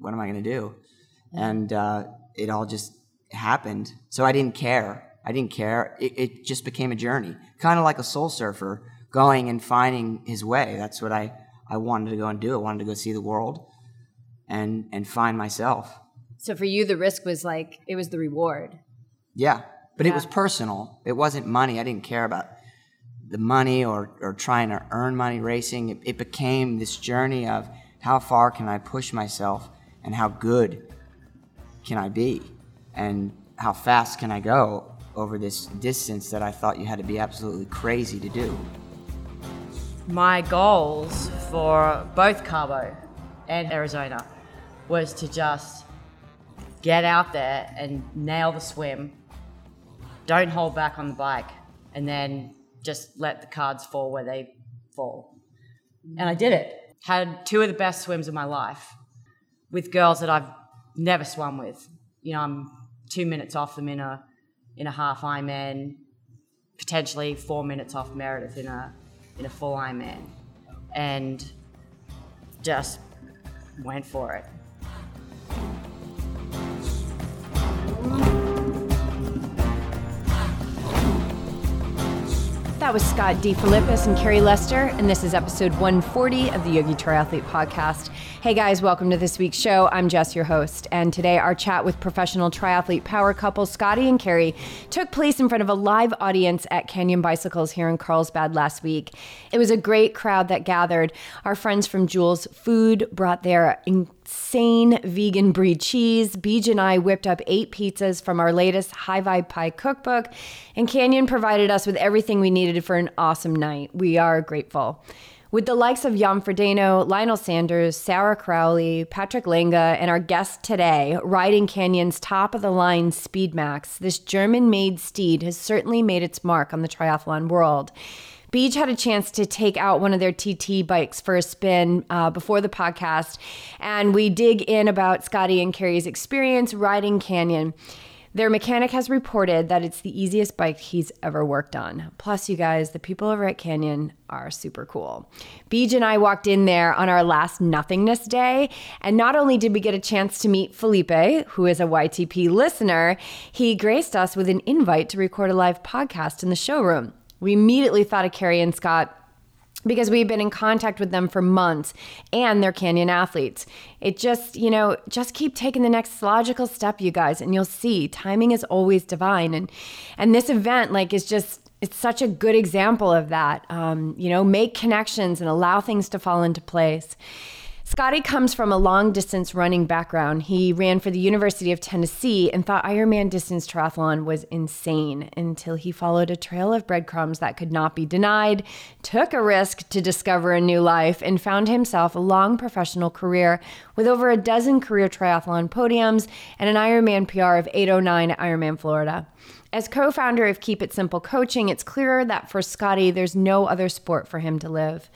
what am I going to do? And uh, it all just happened. So I didn't care. I didn't care. It, it just became a journey, kind of like a soul surfer going and finding his way. That's what I, I wanted to go and do. I wanted to go see the world and, and find myself. So for you, the risk was like, it was the reward. Yeah. But Yeah. it was personal. It wasn't money. I didn't care about the money or, or trying to earn money racing. It, it became this journey of how far can I push myself and how good can I be and how fast can I go over this distance that I thought you had to be absolutely crazy to do. My goals for both Cabo and Arizona was to just get out there and nail the swim. Don't hold back on the bike, and then just let the cards fall where they fall. And I did it. Had two of the best swims of my life with girls that I've never swum with. You know, I'm two minutes off them in a in a half Ironman, potentially four minutes off Meredith in a in a full Ironman, and just went for it. That was Scott DeFilippis and Carrie Lester, and this is episode 140 of the Yogi Triathlete Podcast. Hey guys, welcome to this week's show. I'm Jess, your host, and today our chat with professional triathlete power couple Scotty and Carrie took place in front of a live audience at Canyon Bicycles here in Carlsbad last week. It was a great crowd that gathered. Our friends from Jules Food brought their insane vegan brie cheese. Beej and I whipped up eight pizzas from our latest High Vibe Pie cookbook, and Canyon provided us with everything we needed for an awesome night. We are grateful. With the likes of Jan Frodeno, Lionel Sanders, Sarah Crowley, Patrick Lange, and our guest today, riding Canyon's top of the line Speedmax, this German made steed has certainly made its mark on the triathlon world. Beej had a chance to take out one of their TT bikes for a spin uh, before the podcast, and we dig in about Scotty and Carrie's experience riding Canyon. Their mechanic has reported that it's the easiest bike he's ever worked on. Plus, you guys, the people over at Canyon are super cool. Beej and I walked in there on our last nothingness day, and not only did we get a chance to meet Felipe, who is a YTP listener, he graced us with an invite to record a live podcast in the showroom. We immediately thought of Carrie and Scott because we've been in contact with them for months and they're canyon athletes. It just you know just keep taking the next logical step you guys and you'll see timing is always divine. And and this event like is just it's such a good example of that. Um, you know make connections and allow things to fall into place Scotty comes from a long distance running background. He ran for the University of Tennessee and thought Ironman distance triathlon was insane until he followed a trail of breadcrumbs that could not be denied, took a risk to discover a new life, and found himself a long professional career with over a dozen career triathlon podiums and an Ironman PR of 809 at Ironman Florida. As co founder of Keep It Simple Coaching, it's clear that for Scotty, there's no other sport for him to live.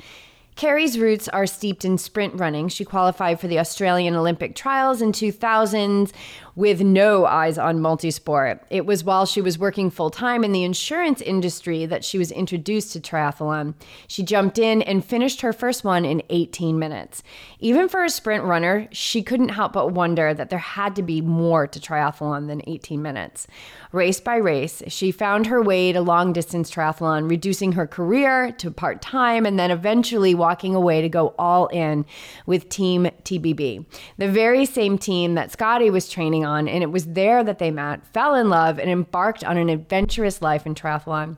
Carrie's roots are steeped in sprint running. She qualified for the Australian Olympic trials in 2000s with no eyes on multisport. It was while she was working full time in the insurance industry that she was introduced to triathlon. She jumped in and finished her first one in 18 minutes. Even for a sprint runner, she couldn't help but wonder that there had to be more to triathlon than 18 minutes. Race by race, she found her way to long distance triathlon, reducing her career to part time and then eventually walking away to go all in with Team TBB, the very same team that Scotty was training on. And it was there that they met, fell in love, and embarked on an adventurous life in triathlon.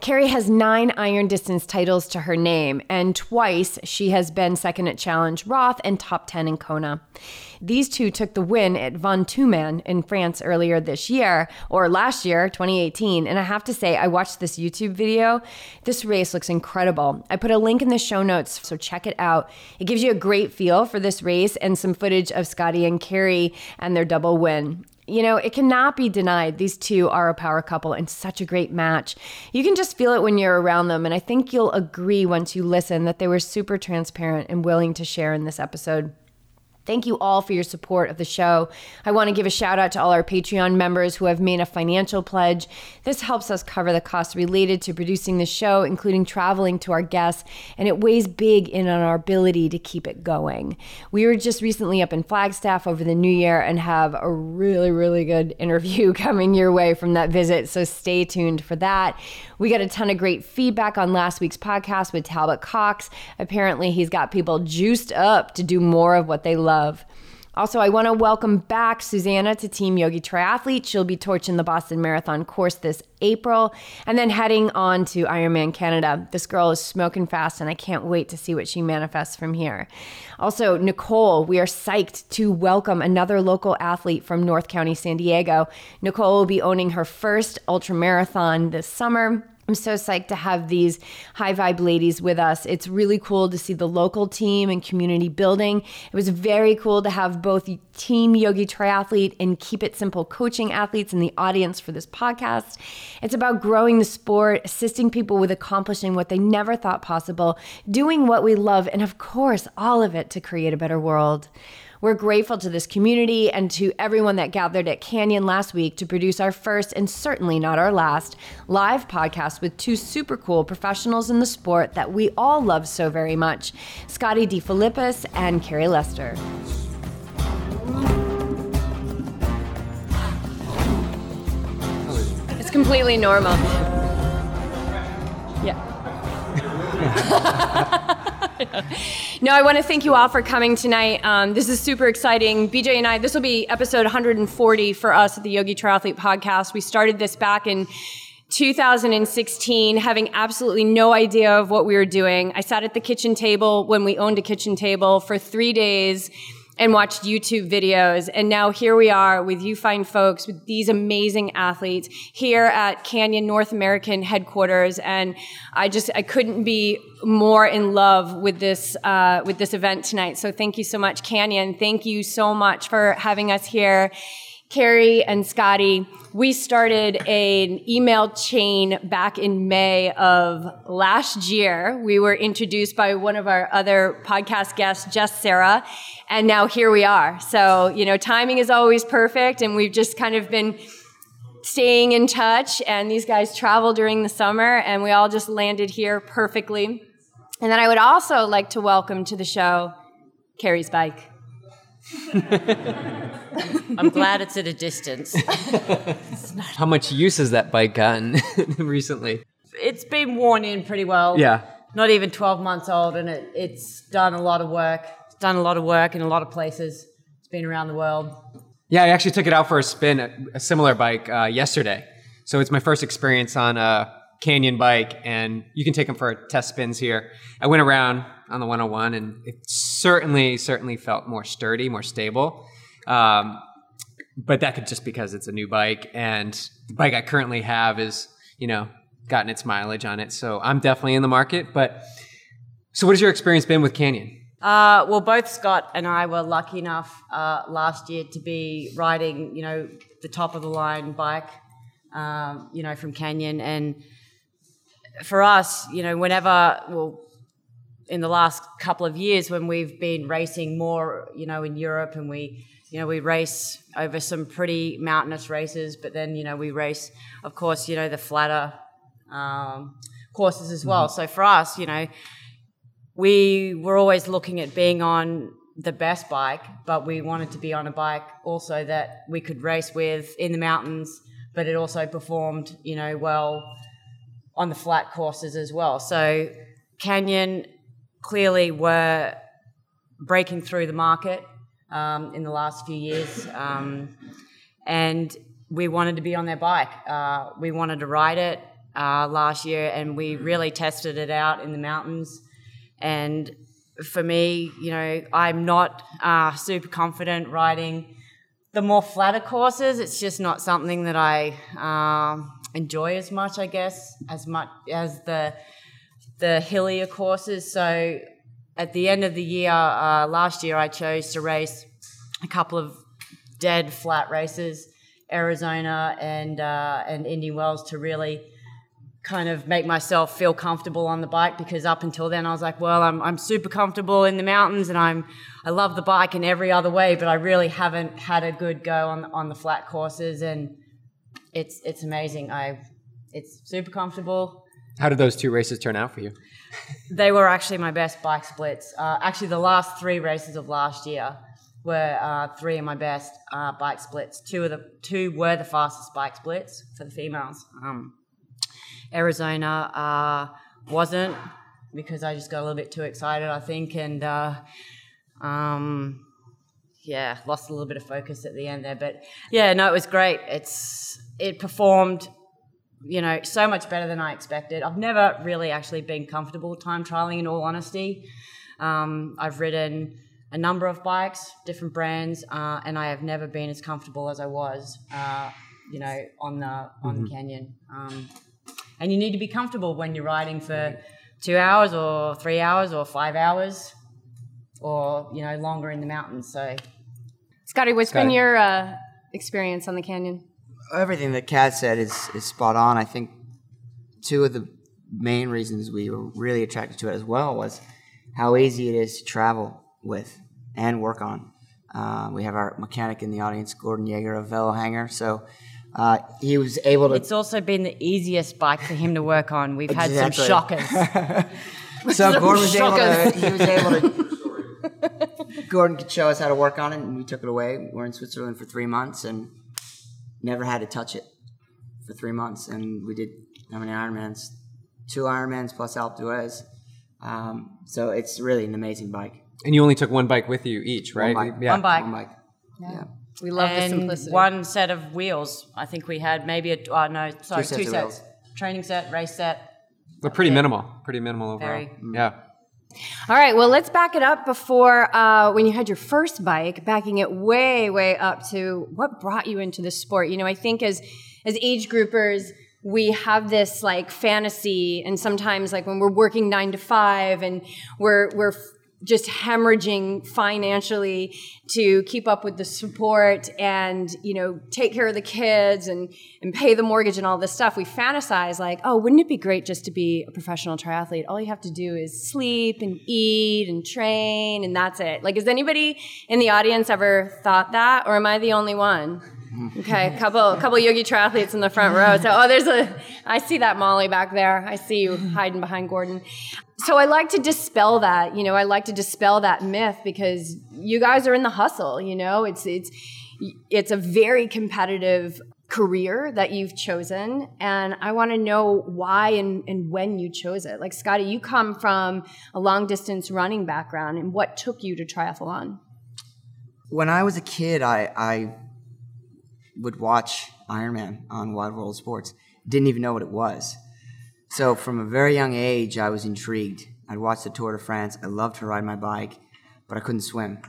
Carrie has nine iron distance titles to her name, and twice she has been second at Challenge Roth and top 10 in Kona. These two took the win at Ventouxman in France earlier this year, or last year, 2018. And I have to say, I watched this YouTube video. This race looks incredible. I put a link in the show notes, so check it out. It gives you a great feel for this race and some footage of Scotty and Carrie and their double win you know, it cannot be denied. These two are a power couple and such a great match. You can just feel it when you're around them. And I think you'll agree once you listen that they were super transparent and willing to share in this episode. Thank you all for your support of the show. I want to give a shout out to all our Patreon members who have made a financial pledge. This helps us cover the costs related to producing the show, including traveling to our guests, and it weighs big in on our ability to keep it going. We were just recently up in Flagstaff over the new year and have a really, really good interview coming your way from that visit, so stay tuned for that. We got a ton of great feedback on last week's podcast with Talbot Cox. Apparently, he's got people juiced up to do more of what they love. Also, I want to welcome back Susanna to Team Yogi Triathlete. She'll be torching the Boston Marathon course this April and then heading on to Ironman Canada. This girl is smoking fast, and I can't wait to see what she manifests from here. Also, Nicole, we are psyched to welcome another local athlete from North County, San Diego. Nicole will be owning her first ultramarathon this summer. I'm so psyched to have these high vibe ladies with us. It's really cool to see the local team and community building. It was very cool to have both Team Yogi Triathlete and Keep It Simple coaching athletes in the audience for this podcast. It's about growing the sport, assisting people with accomplishing what they never thought possible, doing what we love, and of course, all of it to create a better world. We're grateful to this community and to everyone that gathered at Canyon last week to produce our first and certainly not our last live podcast with two super cool professionals in the sport that we all love so very much Scotty DeFilippis and Carrie Lester. It's completely normal. Yeah. no, I want to thank you all for coming tonight. Um, this is super exciting. BJ and I, this will be episode 140 for us at the Yogi Triathlete podcast. We started this back in 2016, having absolutely no idea of what we were doing. I sat at the kitchen table when we owned a kitchen table for three days and watched YouTube videos. And now here we are with you fine folks, with these amazing athletes here at Canyon North American headquarters. And I just, I couldn't be more in love with this, uh, with this event tonight. So thank you so much, Canyon. Thank you so much for having us here. Carrie and Scotty, we started an email chain back in May of last year. We were introduced by one of our other podcast guests, Jess Sarah, and now here we are. So, you know, timing is always perfect, and we've just kind of been staying in touch. And these guys travel during the summer, and we all just landed here perfectly. And then I would also like to welcome to the show Carrie's bike. I'm glad it's at a distance. How much use has that bike gotten recently? It's been worn in pretty well. Yeah. Not even 12 months old, and it, it's done a lot of work. It's done a lot of work in a lot of places. It's been around the world. Yeah, I actually took it out for a spin, a, a similar bike, uh, yesterday. So it's my first experience on a Canyon bike, and you can take them for test spins here. I went around on the 101, and it certainly, certainly felt more sturdy, more stable. Um, but that could just because it's a new bike, and the bike I currently have is, you know, gotten its mileage on it. So I'm definitely in the market. But so, what has your experience been with Canyon? Uh, well, both Scott and I were lucky enough uh, last year to be riding, you know, the top of the line bike, um, you know, from Canyon. And for us, you know, whenever, well, in the last couple of years when we've been racing more, you know, in Europe and we, you know, we race over some pretty mountainous races, but then, you know, we race, of course, you know, the flatter um, courses as well. Mm-hmm. So for us, you know, we were always looking at being on the best bike, but we wanted to be on a bike also that we could race with in the mountains, but it also performed, you know, well on the flat courses as well. So Canyon clearly were breaking through the market um, in the last few years, um, and we wanted to be on their bike. Uh, we wanted to ride it uh, last year, and we really tested it out in the mountains. And for me, you know, I'm not uh, super confident riding the more flatter courses. It's just not something that I um, enjoy as much, I guess, as much as the the hillier courses. So at the end of the year, uh, last year, I chose to race a couple of dead flat races, Arizona and uh, and Indian Wells, to really kind of make myself feel comfortable on the bike because up until then I was like, well, I'm, I'm super comfortable in the mountains and I'm I love the bike in every other way, but I really haven't had a good go on on the flat courses and it's it's amazing. I it's super comfortable. How did those two races turn out for you? They were actually my best bike splits. Uh, actually, the last three races of last year were uh, three of my best uh, bike splits. Two of the two were the fastest bike splits for the females. Um, Arizona uh, wasn't because I just got a little bit too excited, I think, and uh, um, yeah, lost a little bit of focus at the end there. But yeah, no, it was great. It's it performed, you know, so much better than I expected. I've never really actually been comfortable time trialing, in all honesty. Um, I've ridden a number of bikes, different brands, uh, and I have never been as comfortable as I was, uh, you know, on the on Mm-hmm. the canyon. Um, and you need to be comfortable when you're riding for two hours or three hours or five hours or you know longer in the mountains so Scotty, what's been your uh, experience on the canyon? Everything that Kat said is, is spot on. I think two of the main reasons we were really attracted to it as well was how easy it is to travel with and work on. Uh, we have our mechanic in the audience, Gordon Yeager of Velo Hanger. So uh, he was able to it's also been the easiest bike for him to work on we've had some shockers So Gordon was able to. He was able to. Gordon could show us how to work on it, and we took it away. We're in Switzerland for three months, and never had to touch it for three months. And we did how many Ironmans? Two Ironmans plus Alpe d'Huez. Um, so it's really an amazing bike. And you only took one bike with you each, right? One bike. Yeah. One bike. One bike. Yeah. We love the and simplicity. one set of wheels i think we had maybe a uh, no sorry Two sets two sets training set race set But pretty minimal. Pretty minimal overall. Very. Yeah. All right, well, let's back it up before uh, when you had your first bike, backing it way, way up to what brought you into the sport. You know, I think as as age groupers, we have this like fantasy, and sometimes like when we're working nine to five and we're we're just hemorrhaging financially to keep up with the support and you know take care of the kids and and pay the mortgage and all this stuff we fantasize like oh wouldn't it be great just to be a professional triathlete? All you have to do is sleep and eat and train and that's it. Like has anybody in the audience ever thought that or am i the only one Mm-hmm. Okay, a couple, a couple yogi triathletes in the front row. So, oh, there's a, I see that Molly back there. I see you mm-hmm. hiding behind Gordon. So, I like to dispel that. You know, I like to dispel that myth because you guys are in the hustle. You know, it's it's it's a very competitive career that you've chosen, and I want to know why and and when you chose it. Like Scotty, you come from a long distance running background, and what took you to triathlon? When I was a kid, I, I would watch Ironman on Wild World Sports. Didn't even know what it was. So from a very young age, I was intrigued. I'd watch the Tour de France. I loved to ride my bike, but I couldn't swim.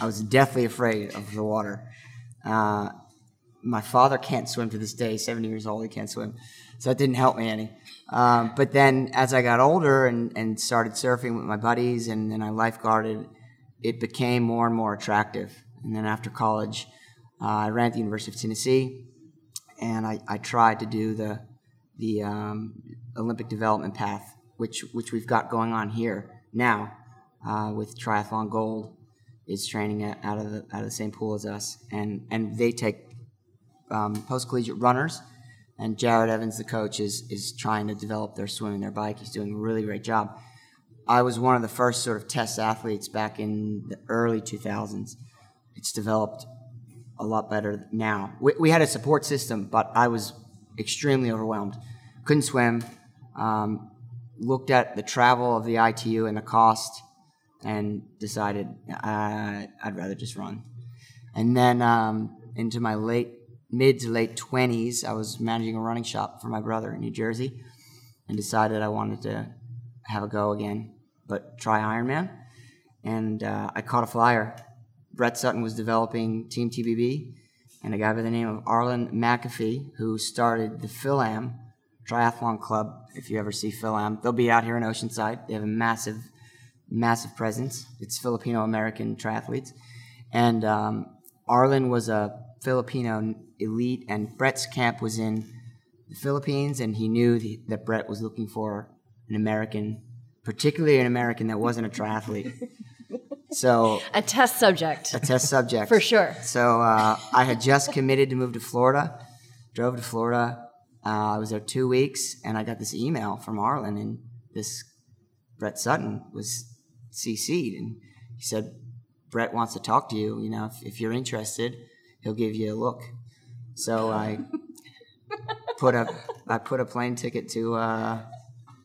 I was deathly afraid of the water. Uh, my father can't swim to this day. Seventy years old, he can't swim, so that didn't help me any. Um, but then, as I got older and, and started surfing with my buddies, and then I lifeguarded, it became more and more attractive. And then after college, I ran at the University of Tennessee, and I, I tried to do the the um, Olympic development path, which which we've got going on here now uh, with Triathlon Gold is training out of the out of the same pool as us, and and they take um, post collegiate runners, and Jared Evans, the coach, is is trying to develop their swim and their bike. He's doing a really great job. I was one of the first sort of test athletes back in the early 2000s. It's developed a lot better now. We, we had a support system, but I was extremely overwhelmed. Couldn't swim. Um, looked at the travel of the ITU and the cost, and decided uh, I'd rather just run. And then um, into my late mid to late 20s, I was managing a running shop for my brother in New Jersey, and decided I wanted to have a go again, but try Ironman. And uh, I caught a flyer. Brett Sutton was developing Team TBB, and a guy by the name of Arlen McAfee, who started the Philam Triathlon Club. If you ever see Philam, they'll be out here in Oceanside. They have a massive, massive presence. It's Filipino American triathletes. And um, Arlen was a Filipino elite, and Brett's camp was in the Philippines, and he knew the, that Brett was looking for an American, particularly an American that wasn't a triathlete. So A test subject. a test subject For sure. So uh, I had just committed to move to Florida, drove to Florida. Uh, I was there two weeks, and I got this email from Arlen, and this Brett Sutton was CC'd, and he said, "Brett wants to talk to you. You know, if, if you're interested, he'll give you a look." So I put a I put a plane ticket to uh,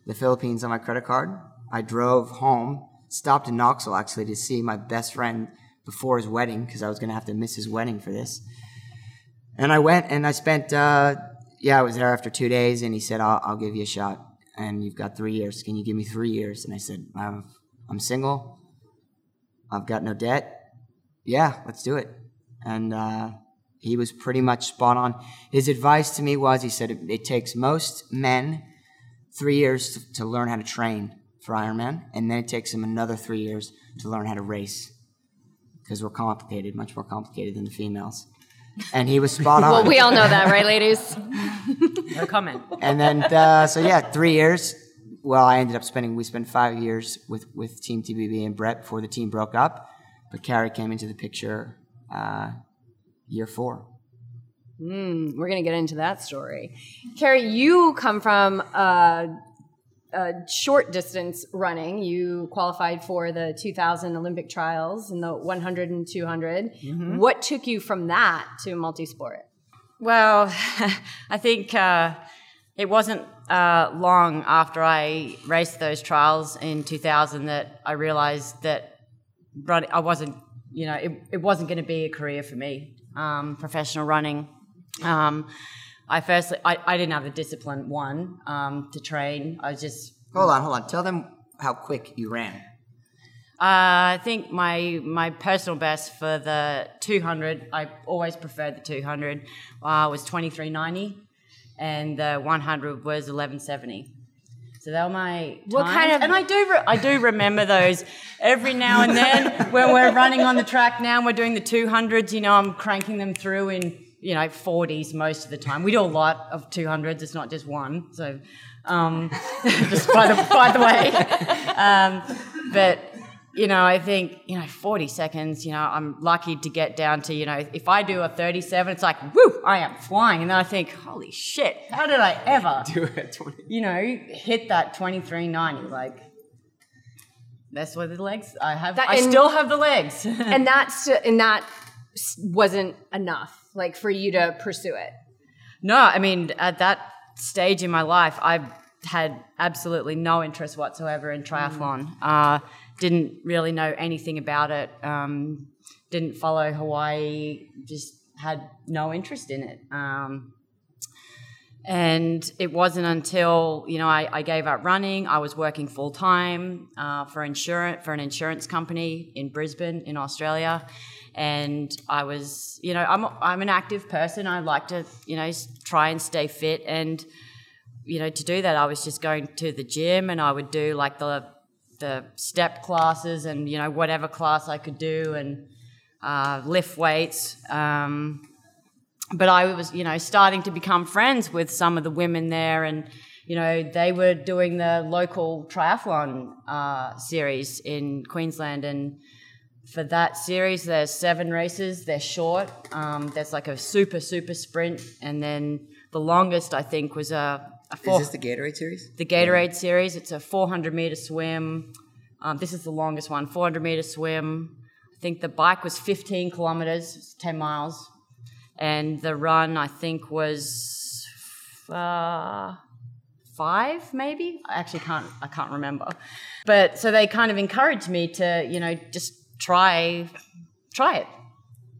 the Philippines on my credit card. I drove home, stopped in Knoxville actually to see my best friend before his wedding because I was going to have to miss his wedding for this. And I went and I spent, uh, yeah, I was there after two days, and he said, I'll, I'll give you a shot. And you've got three years. Can you give me three years? And I said, I'm, I'm single. I've got no debt. Yeah, let's do it. And uh, he was pretty much spot on. His advice to me was he said, it, it takes most men three years to, to learn how to train for Ironman, and then it takes them another three years to learn how to race because we're complicated, much more complicated than the females. And he was spot on. Well, we all know that, right, ladies? No comment. and then uh, so yeah, three years. Well, I ended up spending. We spent five years with with Team TBB and Brett before the team broke up. But Carrie came into the picture uh, year four. Mm, we're going to get into that story. Carrie, you come from uh, uh, short distance running. You qualified for the 2000 Olympic trials in the 100 and 200. What took you from that to multisport? Well, I think uh, it wasn't uh, long after I raced those trials in 2000 that I realized that run, I wasn't, you know, it, it wasn't going to be a career for me, um, professional running. Um, I firstly, I, I didn't have the discipline, one, um, to train. I was just Hold on, hold on. Tell them how quick you ran. Uh, I think my my personal best for the 200, I always preferred the 200, uh, was 23.90, and the 100 was 11.70. So they were my What times. kind of- and I do re- I do remember those every now and then when we're running on the track now and we're doing the 200s. You know, I'm cranking them through in you know 40s most of the time. We do a lot of 200s. It's not just one. So um, just by the by the way, um, but you know, I think, you know, 40 seconds, you know, I'm lucky to get down to, you know, if I do a 37, it's like, woo, I am flying. And then I think, holy shit, how did I ever, Do it 20. you know, hit that 2390? Like, that's where the legs, I have, That- I and- still have the legs. and that's and that wasn't enough, like for you to pursue it. No, I mean, at that stage in my life, I had absolutely no interest whatsoever in triathlon. Uh, didn't really know anything about it. Um, didn't follow Hawaii. Just had no interest in it. Um, and it wasn't until you know I, I gave up running. I was working full time uh, for insurance for an insurance company in Brisbane, in Australia, and I was you know I'm I'm an active person. I like to you know try and stay fit, and you know to do that I was just going to the gym and I would do like the the step classes and you know whatever class I could do and uh, lift weights. Um, but I was, you know, starting to become friends with some of the women there, and you know, they were doing the local triathlon uh, series in Queensland, and for that series, there's seven races. They're short. Um, there's like a super super sprint, and then the longest I think was a, a four, Is this the Gatorade series? the Gatorade series. It's a 400 meter swim. Um, this is the longest one, 400 meter swim. I think the bike was 15 kilometers, 10 miles, and the run I think was uh, five, maybe. I actually can't. I can't remember. But so they kind of encouraged me to, you know, just try, try it.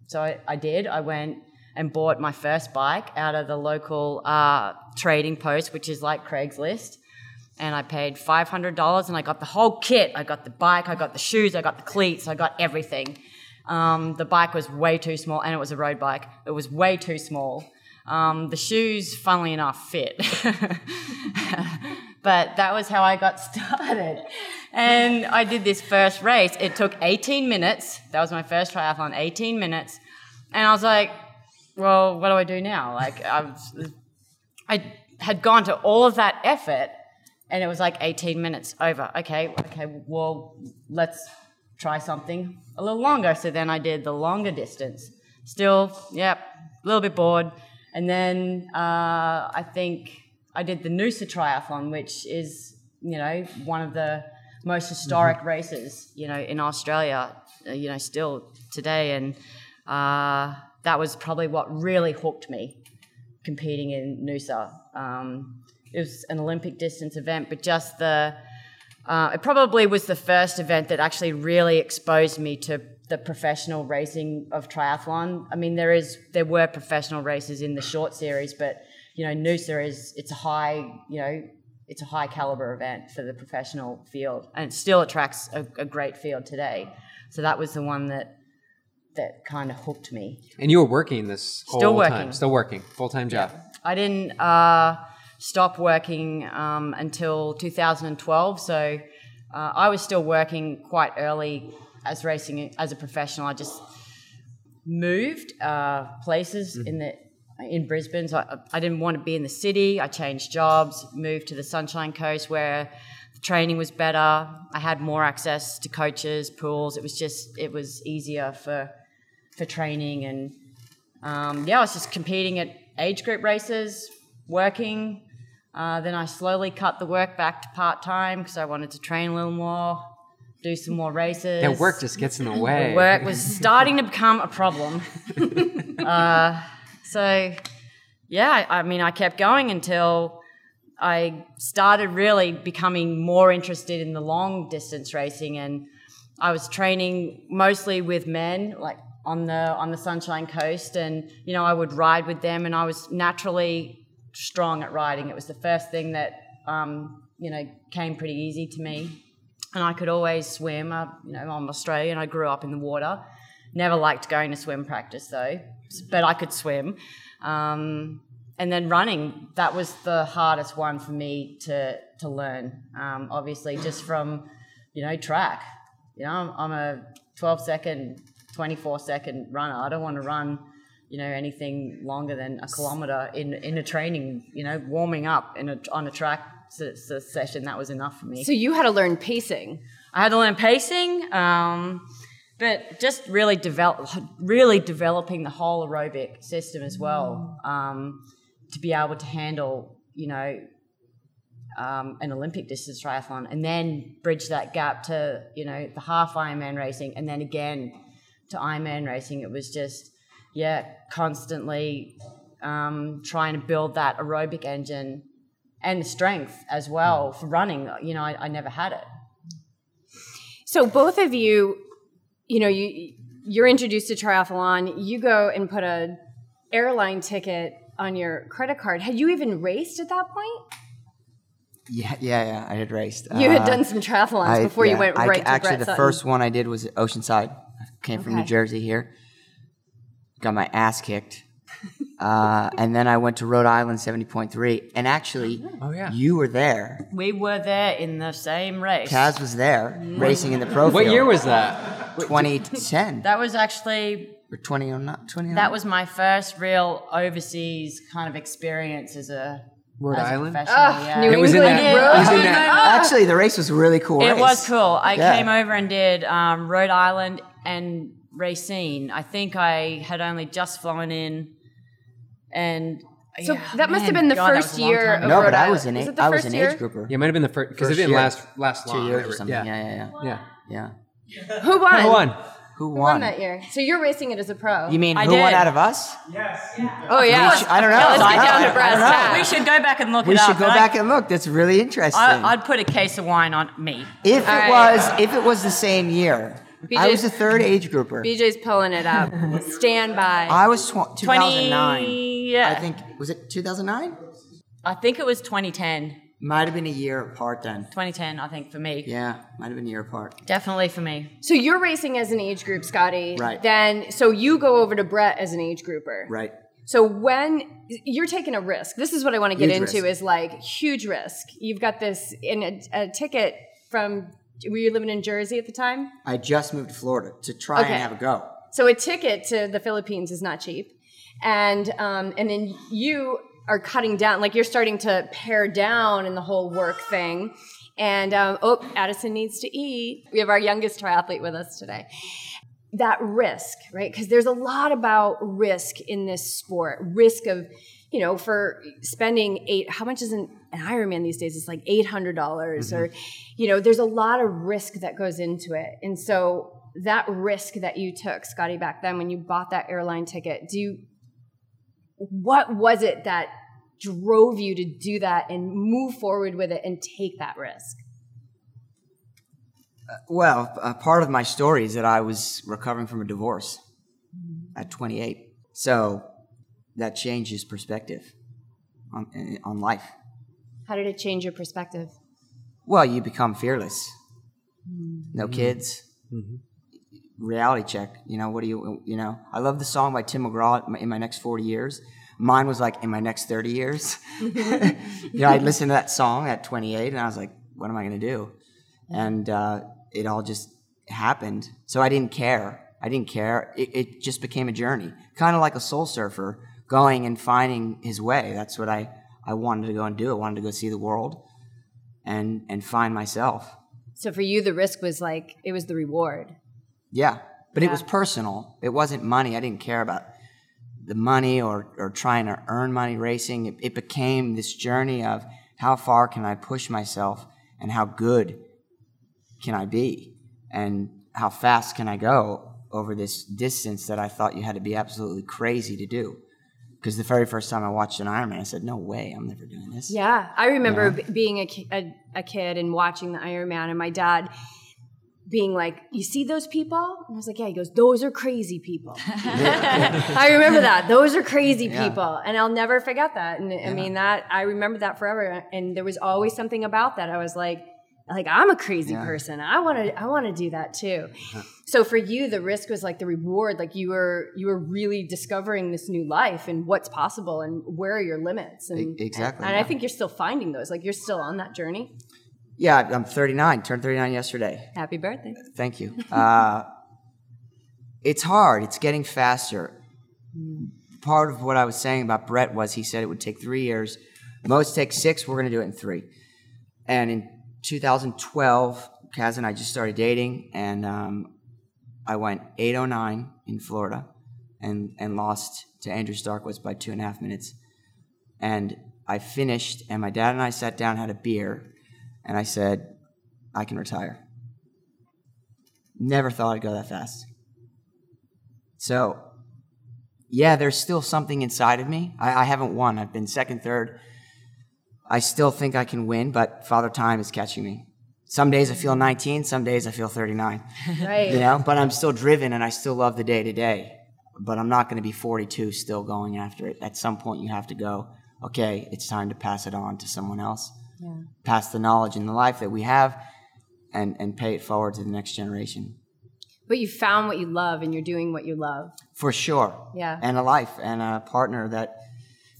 So I, I did. I went and bought my first bike out of the local uh, trading post, which is like Craigslist. And I paid $500 and I got the whole kit. I got the bike, I got the shoes, I got the cleats, I got everything. Um, the bike was way too small and it was a road bike. It was way too small. Um, the shoes, funnily enough, fit. but that was how I got started. And I did this first race. It took 18 minutes. That was my first triathlon, 18 minutes. And I was like, well, what do I do now? Like, I, was, I had gone to all of that effort and it was like 18 minutes over. Okay, okay, well, let's try something a little longer. So then I did the longer distance. Still, yep, a little bit bored. And then uh, I think I did the Noosa Triathlon, which is, you know, one of the most historic races, you know, in Australia, uh, you know, still today. And uh, that was probably what really hooked me competing in Noosa. Um, it was an Olympic distance event, but just the uh, it probably was the first event that actually really exposed me to the professional racing of triathlon. I mean, there is there were professional races in the short series, but you know, Noosa is it's a high you know it's a high caliber event for the professional field, and it still attracts a, a great field today. So that was the one that that kind of hooked me. And you were working this Still whole working. time, still working, full time job. I didn't uh, stop working um, until 2012. So uh, I was still working quite early as racing as a professional. I just moved uh, places in the in Brisbane. So I, I didn't want to be in the city. I changed jobs, moved to the Sunshine Coast where the training was better. I had more access to coaches, pools. It was just it was easier for for training and um, yeah, I was just competing at age group races, working. Uh, then I slowly cut the work back to part time because I wanted to train a little more, do some more races. That work just gets in the way. Work was starting to become a problem. uh, so, yeah, I, I mean, I kept going until I started really becoming more interested in the long distance racing, and I was training mostly with men, like on the on the Sunshine Coast, and you know, I would ride with them, and I was naturally strong at riding. It was the first thing that um, you know came pretty easy to me, and I could always swim. Uh, you know, I'm Australian. I grew up in the water. Never liked going to swim practice though, but I could swim. Um, and then running, that was the hardest one for me to to learn. Um, obviously, just from you know track. You know, I'm, I'm a 12 second, 24 second runner. I don't want to run, you know, anything longer than a kilometer in in a training. You know, warming up in a on a track s- s- session. That was enough for me. So you had to learn pacing. I had to learn pacing, um, but just really develop, really developing the whole aerobic system as well um, to be able to handle, you know, um, an Olympic distance triathlon, and then bridge that gap to, you know, the half Ironman racing, and then again to Ironman racing. It was just, yeah, constantly um, trying to build that aerobic engine and strength as well for running. You know, I, I never had it. So both of you, you know, you you're introduced to triathlon. You go and put a airline ticket on your credit card. Had you even raced at that point? Yeah, yeah, yeah. I had raced. You had Uh, done some triathlons I- before you yeah, went I- right to Actually, Brett the Sutton. first one I did was at Oceanside. I came from New Jersey here. Got my ass kicked. Uh, and then I went to Rhode Island 70.3. And actually, Oh, yeah. you were there. We were there in the same race. Kaz was there racing in the pro What year was that? 2010 that was actually or 2009? 2009? that was my first real overseas kind of experience as a Rhode as Island? professional. Ugh, yeah. New It was in that- road. it was in that- Actually, the race was a really cool. It race. was cool. I Yeah. came over and did um, Rhode Island and Racine. I think I had only just flown in, and So yeah, that must have been the God, first was a long year time of No. Rhode but I Island. was an Was it the I was first an year? age grouper. Yeah, it might have been the first because it didn't year. last last long. Two years or something. Yeah. Yeah, yeah, yeah. yeah. yeah. Who won? Who won? Who Who won won? that year? So you're racing it as a pro. You mean I who won out of us? Yes. Oh yeah. Should- I don't know. let's I get down to brass I don't know. tacks. We should go back and look We it up. should go but I- back and look. That's really interesting. I, I'd put a case of wine on me. if it All right. was, if it was the same year, I BJ was the third age grouper. BJ's pulling it up. Stand by. I was tw- 2009. 20, yeah. I think was it 2009? I think it was 2010. Might have been a year apart then. 2010, I think, for me. Yeah, might have been a year apart. Definitely for me. so you're racing as an age group, Scotty. Right. Then so you go over to Brett as an age grouper. Right. So when you're taking a risk, this is what I want to get Huge into risk. is like huge risk. You've got this in a, a ticket from were you living in Jersey at the time? I just moved to Florida to try Okay. and have a go. So a ticket to the Philippines is not cheap, and um, and then you are cutting down, like you're starting to pare down in the whole work thing. And um, oh, Addison needs to eat. We have our youngest triathlete with us today. That risk, right? Because there's a lot about risk in this sport. Risk of, you know, for spending eight. How much is an, an Ironman these days? It's like eight hundred dollars, mm-hmm. or, you know, there's a lot of risk that goes into it. And so that risk that you took, Scotty, back then when you bought that airline ticket, do you? What was it that drove you to do that and move forward with it and take that risk? Uh, well, a part of my story is that I was recovering from a divorce mm-hmm. at 28. So that changes perspective on, on life. How did it change your perspective? Well, you become fearless. Mm-hmm. No kids. Mm-hmm. Reality check. You know, what do you, you know? I love the song by Tim McGraw, In My Next 40 Years. Mine was like, In My Next 30 Years. you know, I listened to that song at 28 and I was like, what am I going to do? Mm-hmm. And uh, it all just happened. So I didn't care. I didn't care. It, it just became a journey, kind of like a soul surfer going and finding his way. That's what I, I wanted to go and do. I wanted to go see the world and, and find myself. So for you, the risk was like, it was the reward. Yeah. But it was personal. It wasn't money. I didn't care about the money or, or trying to earn money racing. It, it became this journey of how far can I push myself and how good can I be and how fast can I go over this distance that I thought you had to be absolutely crazy to do. Because the very first time I watched an Iron Man, I said, "No way, I'm never doing this." Yeah, I remember b- being a, ki- a, a kid and watching the Iron Man, and my dad being like, "You see those people?" And I was like, "Yeah." He goes, "Those are crazy people." I remember that. Those are crazy Yeah. people, and I'll never forget that. And I mean that I remember that forever. And there was always something about that. I was like, like I'm a crazy Yeah. person. I want to I want to do that too. So for you, the risk was like the reward. Like you were you were really discovering this new life and what's possible and where are your limits. And exactly, And, I yeah. think you're still finding those. Like you're still on that journey. Yeah, I'm 39. Turned 39 yesterday. Happy birthday. Thank you. Uh, it's hard. It's getting faster. Part of what I was saying about Brett was he said it would take three years. Most take six. We're going to do it in three. And in 2012, Kaz and I just started dating, and um, I went 809 in Florida and, and lost to Andrew Starykowicz by two and a half minutes. And I finished, and my dad and I sat down, had a beer, and I said, I can retire. Never thought I'd go that fast. So, yeah, there's still something inside of me. I, I haven't won. I've been second, third. I still think I can win, but Father Time is catching me. Some days I feel 19, some days I feel 39. Right. You know, but I'm still driven and I still love the day to day. But I'm not going to be 42 still going after it. At some point, you have to go, okay, it's time to pass it on to someone else. Yeah. Pass the knowledge and the life that we have and, and pay it forward to the next generation. But you found what you love and you're doing what you love. For sure. Yeah. And a life and a partner that,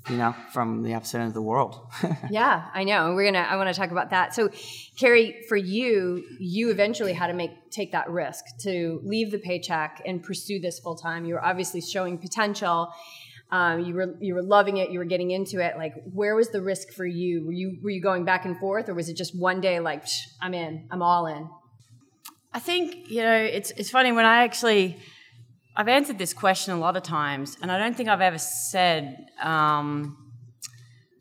you know, from the opposite end of the world. Yeah, I know. We're gonna I want to talk about that. So Carrie, for you, you eventually had to make take that risk to leave the paycheck and pursue this full time. You were obviously showing potential. Um, you were you were loving it. You were getting into it. Like, where was the risk for you? Were you were you going back and forth, or was it just one day like I'm in, I'm all in? I think you know it's it's funny when I actually I've answered this question a lot of times, and I don't think I've ever said um,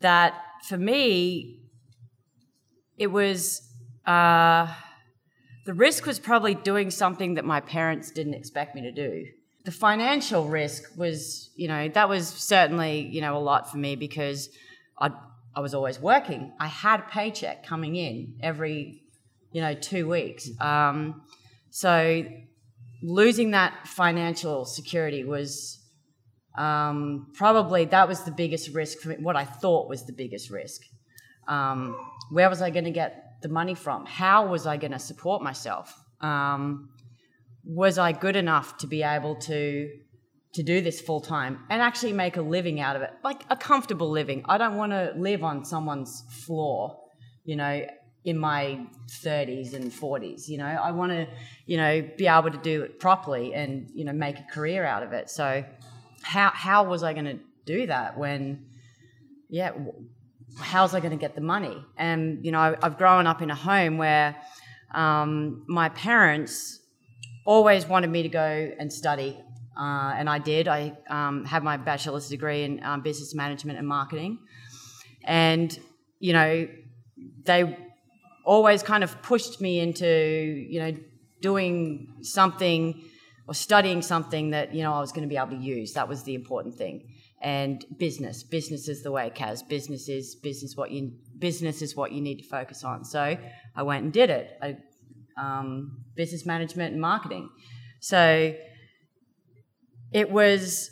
that for me it was uh, the risk was probably doing something that my parents didn't expect me to do. The financial risk was, you know, that was certainly, you know, a lot for me because I I was always working. I had a paycheck coming in every, you know, two weeks. Um, so losing that financial security was um, probably that was the biggest risk for me. What I thought was the biggest risk. Um, where was I going to get the money from? How was I going to support myself? Um, was I good enough to be able to to do this full time and actually make a living out of it, like a comfortable living? I don't want to live on someone's floor, you know, in my 30s and 40s. You know, I want to, you know, be able to do it properly and you know make a career out of it. So, how how was I going to do that when yeah, how's I going to get the money? And you know, I've grown up in a home where um, my parents always wanted me to go and study, uh, and I did. I um, had my bachelor's degree in um, business management and marketing, and you know, they always kind of pushed me into you know doing something or studying something that you know I was going to be able to use. That was the important thing. And business, business is the way, Kaz. Business is business. What you business is what you need to focus on. So I went and did it. I, um, business management and marketing. So it was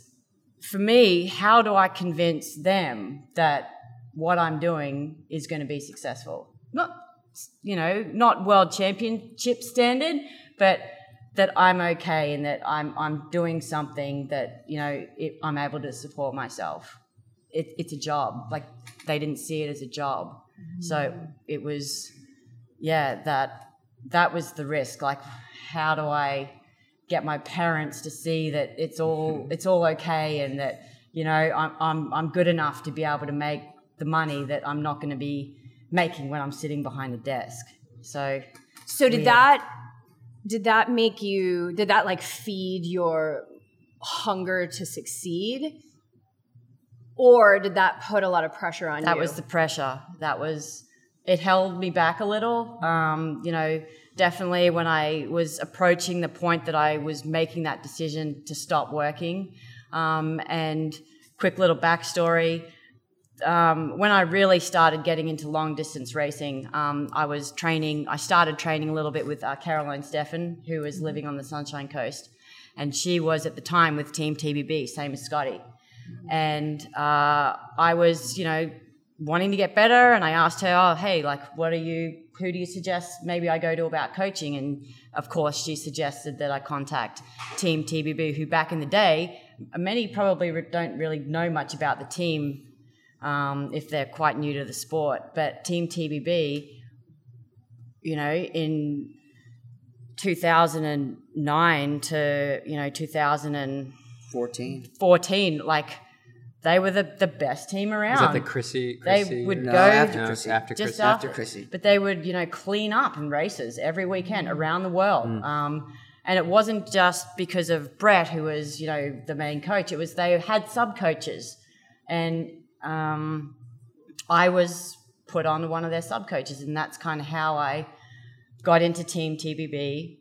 for me. How do I convince them that what I'm doing is going to be successful? Not you know, not world championship standard, but that I'm okay and that I'm I'm doing something that you know it, I'm able to support myself. It, it's a job. Like they didn't see it as a job, so mm-hmm. it was, yeah. That that was the risk. Like, how do I get my parents to see that it's all it's all okay and that you know I'm I'm I'm good enough to be able to make the money that I'm not going to be making when I'm sitting behind a desk. So So did Yeah. that did that make you did that like feed your hunger to succeed? Or did that put a lot of pressure on that you? That was the pressure. That was it held me back a little. Um, you know, definitely when I was approaching the point that I was making that decision to stop working. Um, and quick little backstory. Um, when I really started getting into long distance racing, um, I was training. I started training a little bit with uh, Caroline Steffen, who was living on the Sunshine Coast, and she was at the time with Team TBB, same as Scotty. And uh, I was, you know, wanting to get better, and I asked her, "Oh, hey, like, what are you? Who do you suggest maybe I go to about coaching?" And of course, she suggested that I contact Team TBB, who back in the day, many probably don't really know much about the team um, if they're quite new to the sport. But Team TBB, you know, in 2009 to you know 2014, 14. like they were the, the best team around. Is that the Chrissy? They would No, go after No, Chrissy. after just Chrissy. after, After Chrissy. But they would, you know, clean up in races every weekend around the world. Um, and it wasn't just because of Brett, who was, you know, the main coach. It was they had sub coaches, and um, I was put on one of their sub coaches, and that's kind of how I got into Team TBB.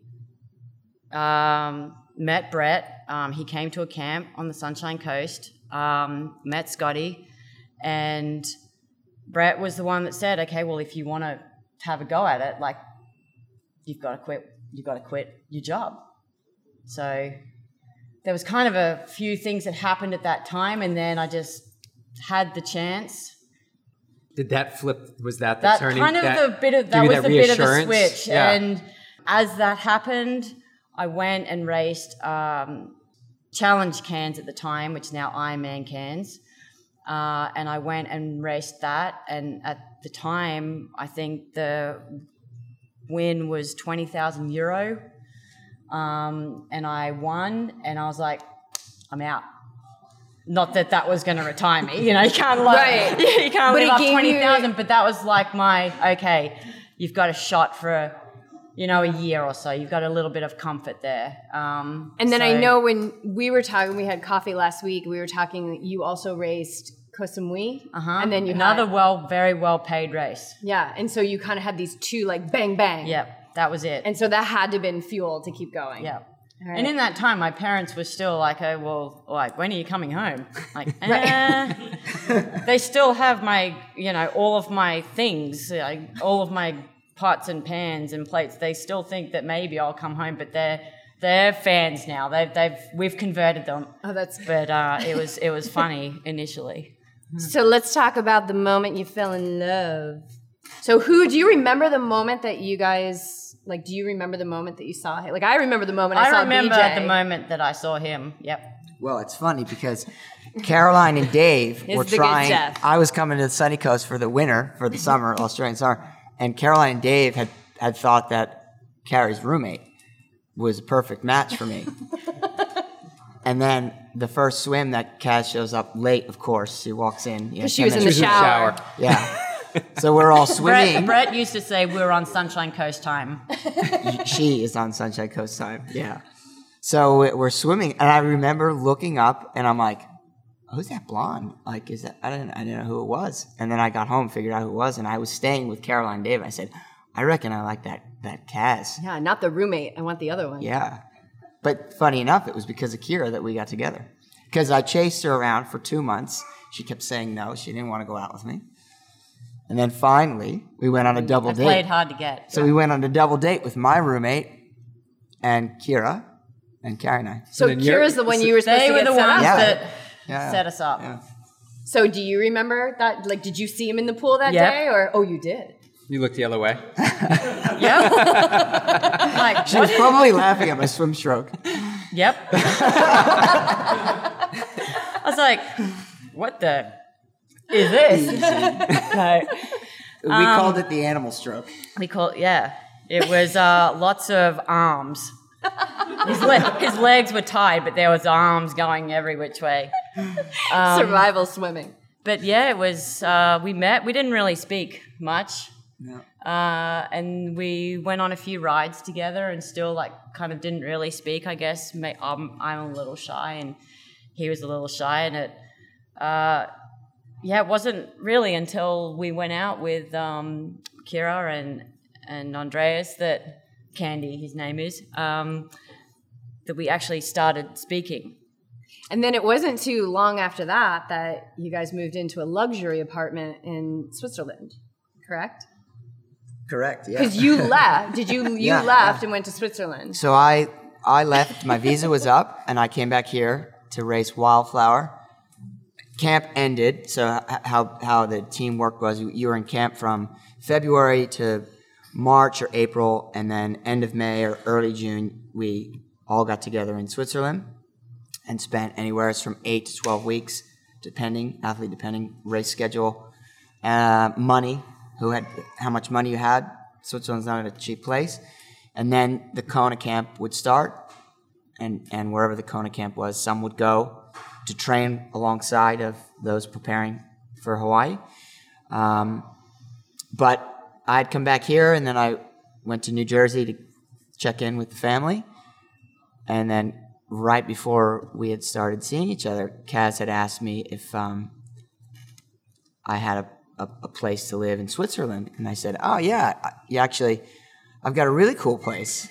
Um, met Brett. Um, he came to a camp on the Sunshine Coast. Um, met Scotty, and Brett was the one that said, "Okay, well, if you want to have a go at it, like you've got to quit. You've got to quit your job." So there was kind of a few things that happened at that time, and then I just had the chance. Did that flip? Was that the That turning? kind of that, the bit of that was the bit of the reassurance? switch, Yeah. and as that happened, I went and raced um, Challenge Cannes at the time, which is now Ironman Cannes. Uh, and I went and raced that. And at the time, I think the win was 20,000 euro. Um, and I won, and I was like, I'm out. Not that that was going to retire me, you know. You can't like, Right. you can't But live you- twenty thousand. But that was like my okay. You've got a shot for, you know, a year or so. You've got a little bit of comfort there. Um, And then I know when we were talking, we had coffee last week. We were talking. You also raised Koh Samui, Uh-huh. and then you another had- well, very well paid race. yeah, and so you kind of had these two like bang bang. Yep, that was it. and so that had to have been fuel to keep going. yeah. Right. And in that time, my parents were still like, "Oh, well, like when are you coming home?" Like, eh. they still have my, you know, all of my things, like all of my pots and pans and plates. They still think that maybe I'll come home, but they're they're fans now. They've they've we've converted them. Oh, that's But uh, it was it was funny initially. So let's talk about the moment you fell in love. So who do you remember the moment that you guys like? Do you remember the moment that you saw him? Like I remember the moment I, I saw remember Beej. the moment that I saw him. Yep. Well, it's funny because Caroline and Dave were trying. I was coming to the sunny coast for the winter, for the summer, Australian summer, and Caroline and Dave had, had thought that Carrie's roommate was a perfect match for me. and then the first swim that Kaz shows up late, of course. She walks in. You know, 'Cause she was in the minutes- She was shower. Yeah. So we're all swimming. Brett, Brett used to say we're on Sunshine Coast time. she is on Sunshine Coast time. Yeah. So we- we're swimming, and I remember looking up, and I'm like, "Who's that blonde? Like, is that? I didn't, I didn't know who it was." And then I got home, figured out who it was, and I was staying with Caroline Dave. I said, "I reckon I like that that Kaz." Yeah, not the roommate. I want the other one. Yeah. But funny enough, it was because of Kira that we got together. Because I chased her around for two months. She kept saying no. She didn't want to go out with me. And then finally, we went on a double I date. played hard to get. So we went on a double date with my roommate and Kira and Carrie and I. So then you're- Kira's the one you were supposed They to were get the sent ones Yeah. that Yeah. set us up. Yeah. So do you remember that? Like, did you see him in the pool that Yep. day, or oh, you did? You looked the other way. Yep. like, She was probably laughing at my swim stroke. yep. I was like, what the is this? no. We Um, called it the animal stroke. We call yeah. It was uh, lots of arms. His, le- his legs were tied, but there was arms going every which way. Um, Survival swimming. But yeah, it was. Uh, we met. We didn't really speak much, No. uh, and we went on a few rides together, and still like kind of didn't really speak. I guess I'm, I'm a little shy, and he was a little shy, and it. Uh, yeah, it wasn't really until we went out with um, Kira and and Andreas that Candy, his name is, um, that we actually started speaking. And then it wasn't too long after that that you guys moved into a luxury apartment in Switzerland, correct? Correct. Yeah. Because you left. Did you? You Yeah, left and went to Switzerland. So I I left. My visa was up, and I came back here to race Wildflower. Camp ended. So how how the team work was, you were in camp from February to March or April, and then end of May or early June, we all got together in Switzerland and spent anywhere from eight to twelve weeks, depending athlete depending race schedule, uh, money, who had how much money you had. Switzerland's not a cheap place, and then the Kona camp would start, and and wherever the Kona camp was, some would go to train alongside of those preparing for Hawaii. Um, but I'd come back here, and then I went to New Jersey to check in with the family, and then right before we had started seeing each other, Kaz had asked me if um, I had a, a, a place to live in Switzerland, and I said, "Oh yeah, I, yeah, actually, I've got a really cool place,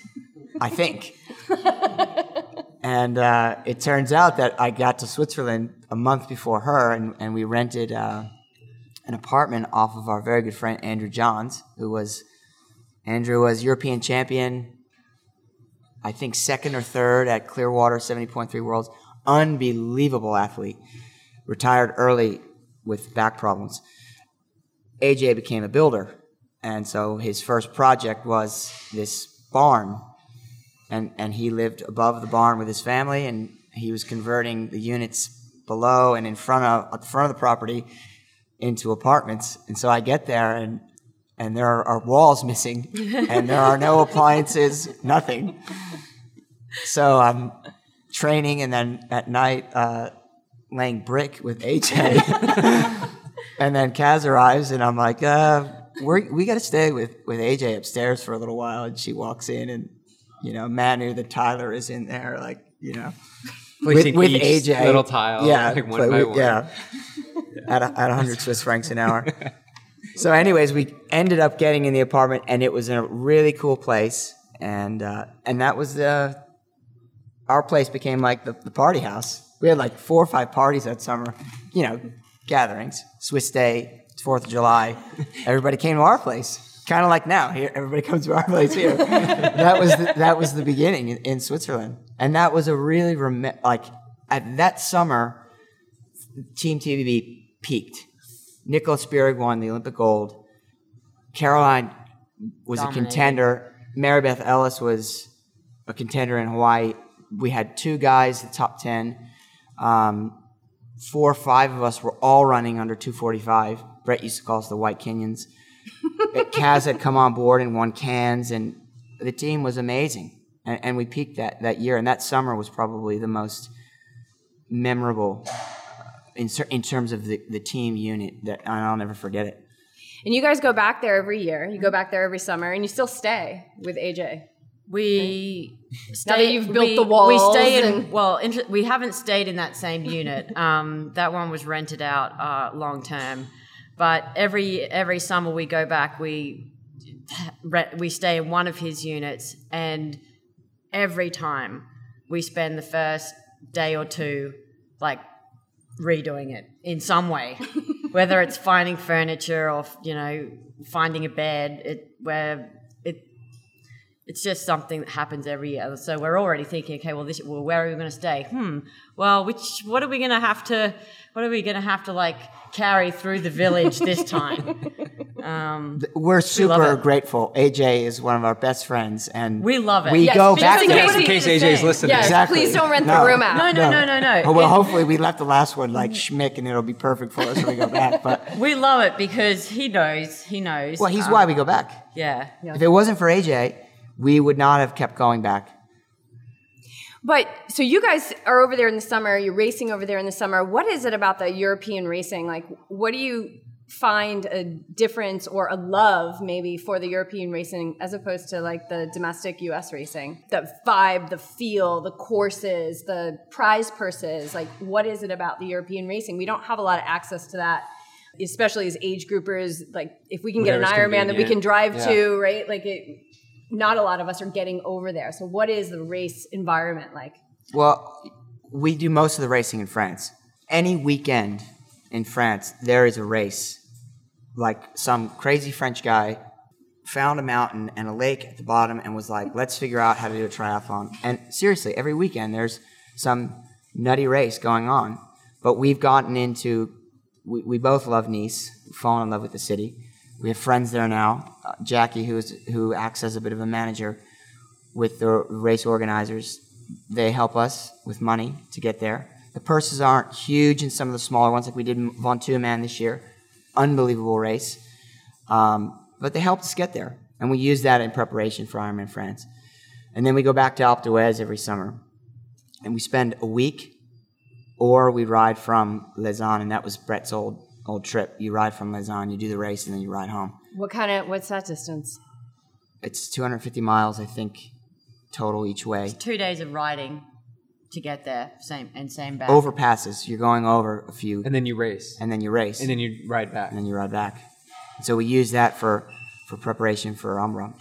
I think." and uh, it turns out that I got to Switzerland a month before her, and, and we rented uh, an apartment off of our very good friend Andrew Johns, who was Andrew was European champion I think second or third at Clearwater 70.3 Worlds. Unbelievable athlete. Retired early with back problems. AJ became a builder. And so his first project was this barn. And, and he lived above the barn with his family, and he was converting the units below and in front of, at the front of the property into apartments. And so I get there, and, and there are, are walls missing, and there are no appliances, nothing. So I'm training, and then at night, uh, laying brick with AJ. and then Kaz arrives, and I'm like, uh, we're, we got to stay with, with AJ upstairs for a little while. And she walks in, and, you know, Manu, the tiler, is in there, like, you know, with, with AJ. little tile, Yeah. like one by we- one. Yeah. At, a, at 100 Swiss francs an hour. so, anyways, we ended up getting in the apartment, and it was in a really cool place. And, uh, and that was the, our place became like the, the party house. We had like four or five parties that summer, you know, gatherings, Swiss Day, Fourth of July. Everybody came to our place, kind of like now. Here, everybody comes to our place here. that was the, that was the beginning in, in Switzerland, and that was a really rem- like at that summer, Team TBB peaked. Nicola Spirig won the Olympic gold. Caroline was Dominated. a contender. Mary Beth Ellis was a contender in Hawaii. We had two guys, the top 10. Um, four or five of us were all running under 245. Brett used to call us the White Kenyans. Kaz had come on board and won Cannes, and the team was amazing. And, and we peaked that, that year. And that summer was probably the most memorable uh, in, in terms of the, the team unit that and I'll never forget it. And you guys go back there every year. You go back there every summer, and you still stay with AJ. We stay. Now that you've built we, the walls We stay in and- well. Inter- we haven't stayed in that same unit. Um, that one was rented out uh, long term, but every every summer we go back. We we stay in one of his units, and every time we spend the first day or two like redoing it in some way, whether it's finding furniture or you know finding a bed. It where it it's just something that happens every year. So we're already thinking, okay, well, this, well, where are we going to stay? Hmm. Well, which, what are we going to have to, what are we going to have to like carry through the village this time? Um, We're super it. grateful. AJ is one of our best friends, and We love it. We Yes, go back in case Just in case do the AJ's same. listening. Yes, Exactly. please don't rent the room out. No, no, no, no, no. Oh, well, hopefully we left the last one like schmick, and it'll be perfect for us when we go back. But we love it because he knows, he knows. well, he's Um, why we go back. Yeah. If it wasn't for AJ, we would not have kept going back. But so you guys are over there in the summer. You're racing over there in the summer. What is it about the European racing? Like, what do you find a difference or a love maybe for the European racing as opposed to like the domestic U.S. racing? The vibe, the feel, the courses, the prize purses. Like, what is it about the European racing? We don't have a lot of access to that. Especially as age groupers, like if we can get an Whatever's Ironman that we can drive Yeah. to, right? Like it, not a lot of us are getting over there. So, what is the race environment like? Well, we do most of the racing in France. Any weekend in France, there is a race. Like some crazy French guy found a mountain and a lake at the bottom and was like, let's figure out how to do a triathlon. And seriously, every weekend there's some nutty race going on. But we've gotten into, we, we both love Nice, fallen in love with the city. We have friends there now. Uh, Jackie, who, is, who acts as a bit of a manager with the race organizers, they help us with money to get there. The purses aren't huge in some of the smaller ones, like we did in Ventoux this year. Unbelievable race. Um, but they helped us get there. And we use that in preparation for Ironman France. And then we go back to Alpe d'Huez every summer. And we spend a week, or we ride from Lausanne, and that was Brett's old old trip. You ride from Lausanne, you do the race, and then you ride home. What kind of what's that distance? It's 250 miles, I think, total each way. Two days of riding to get there, same and same back. Overpasses. You're going over a few, And then you race. and then you race, And then you ride back. and then you ride back. So we use that for for preparation for Embrun.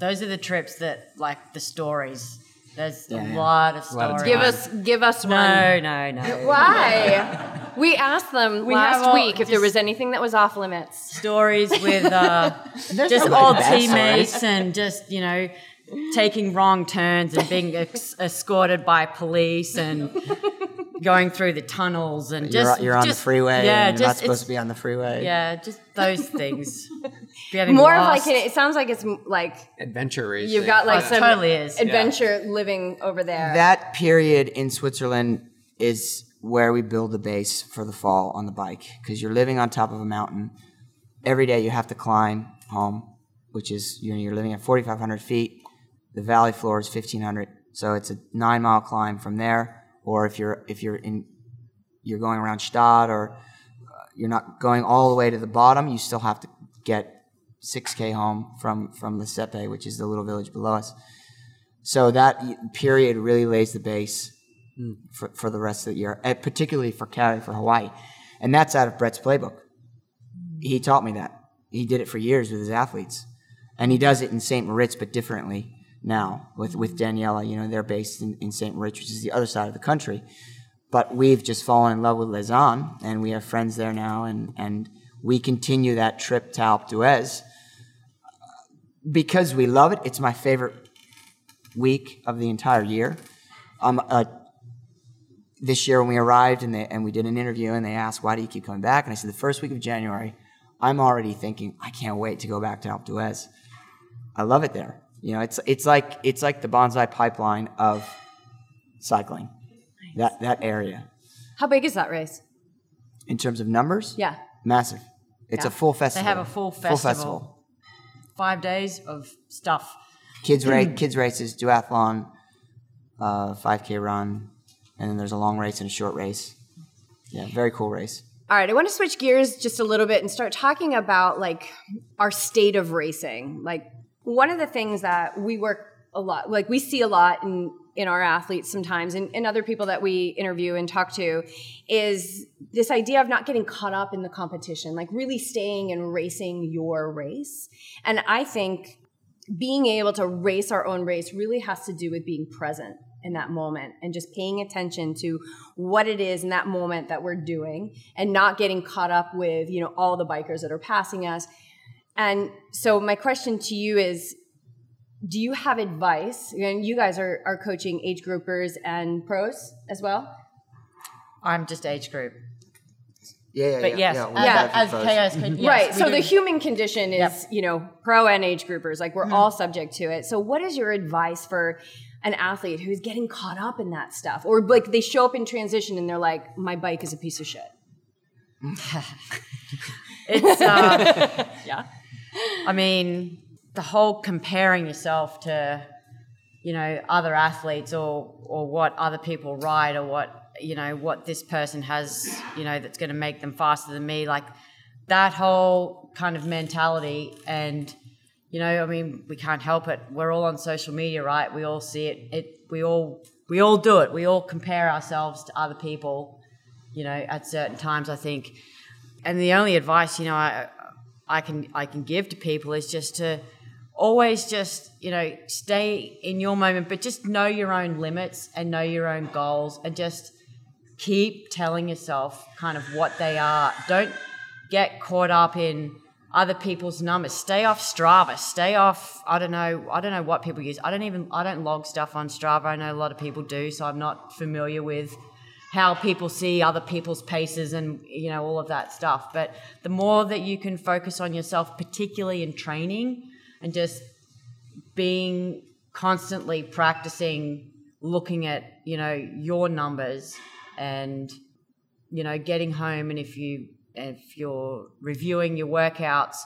Those are the trips that, like, the stories. There's Yeah, a lot of A lot of stories. Give us give us one. No, no, no. Why? we asked them We last week if there was anything that was off limits. Stories with uh, just old bad teammates and just, you know, taking wrong turns and being ex- escorted by police and going through the tunnels and You're, just you're on just- the freeway. Yeah, and you're not supposed to be on the freeway. Yeah, just those things. Getting More of like it, it sounds like it's like Adventure racing. you've got like Oh, some totally is, yeah. adventure living over there. That period in Switzerland is where we build the base for the fall on the bike because you're living on top of a mountain. Every day you have to climb home, which is you know, you're living at 4,500 feet. The valley floor is 1,500, so it's a nine mile climb from there. Or if you're if you're in you're going around Stad or uh, you're not going all the way to the bottom, you still have to get 6k home from from the Sépey, which is the little village below us. So that period really lays the base for, for the rest of the year, particularly for Cali, for Hawaii. And that's out of Brett's playbook. He taught me that. He did it for years with his athletes. And he does it in St. Moritz, but differently now with, with Daniela. You know, they're based in, in St. Moritz, which is the other side of the country. But we've just fallen in love with Lausanne, and we have friends there now, and, and we continue that trip to Alpe d'Huez because we love it. It's my favorite week of the entire year. Um, uh, this year when we arrived and, they, and we did an interview and they asked, why do you keep coming back? And I said, the first week of January, I'm already thinking, I can't wait to go back to Alpe d'Huez. I love it there. You know, it's, it's, like, it's like the Banzai Pipeline of cycling, that, that area. How big is that race? In terms of numbers, Yeah. massive. It's Yeah. a full festival. They have a full festival. Full festival. Five days of stuff. Kids, race, kids races, duathlon, uh, 5K run, and then there's a long race and a short race. Yeah, very cool race. All right, I want to switch gears just a little bit and start talking about like our state of racing. Like one of the things that we work a lot, like we see a lot in in our athletes sometimes and, and other people that we interview and talk to is this idea of not getting caught up in the competition, like really staying and racing your race. And I think being able to race our own race really has to do with being present in that moment and just paying attention to what it is in that moment that we're doing and not getting caught up with you know all the bikers that are passing us and so my question to you is do you have advice and you guys are, are coaching age groupers and pros as well I'm just age group. Yeah, yeah, But yes, yeah, we as, have as pros. KO's yes, right so do. the human condition is Yep. You know pro and age groupers like we're all subject to it so what is your advice for an athlete who's getting caught up in that stuff or like they show up in transition and they're like my bike is a piece of shit It's uh, yeah I mean, the whole comparing yourself to, you know, other athletes or or what other people ride or what you know what this person has, you know, that's going to make them faster than me. Like that whole kind of mentality, and you know, I mean, we can't help it. We're all on social media, right? We all see it. It we all we all do it. We all compare ourselves to other people, you know, at certain times. I think and the only advice you know I I can I can give to people is just to always just you know stay in your moment, but just know your own limits and know your own goals, and just keep telling yourself kind of what they are. Don't get caught up in other people's numbers. Stay off Strava. Stay off. I don't know. I don't know what people use. I don't even. I don't log stuff on Strava. I know a lot of people do, so I'm not familiar with how people see other people's paces and you know all of that stuff. But the more that you can focus on yourself particularly in training and just being constantly practicing looking at you know your numbers and you know getting home and if you if you're reviewing your workouts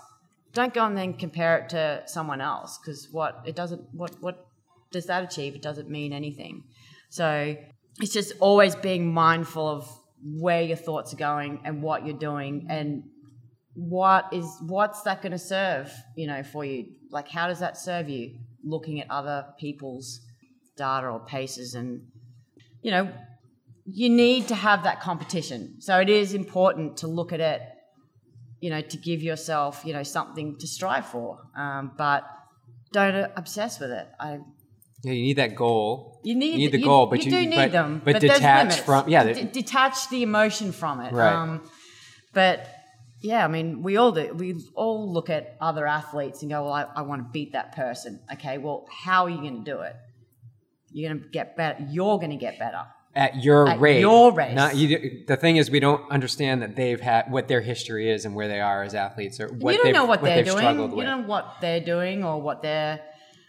don't go and then compare it to someone else because what it doesn't what what does that achieve? It doesn't mean anything. So it's just always being mindful of where your thoughts are going and what you're doing and what is what's that going to serve you know for you? Like how does that serve you? Looking at other people's data or paces and you know you need to have that competition. So it is important to look at it you know to give yourself you know something to strive for um, but don't obsess with it. I Yeah, you need that goal. You need, you need the you- goal, but you, you, do need but, them. But, there's detach from yeah. D- detach the emotion from it. Right. Um, but yeah, I mean, we all do. We all look at other athletes and go, "Well, I, I want to beat that person." Okay, well, how are you going to do it? You're going to get better. You're going to get better. at your At rate. your race. Not you. The thing is, we don't understand that they've had what their history is and where they are as athletes, or what you don't know what, they're doing. You with. don't know what they're doing or what they're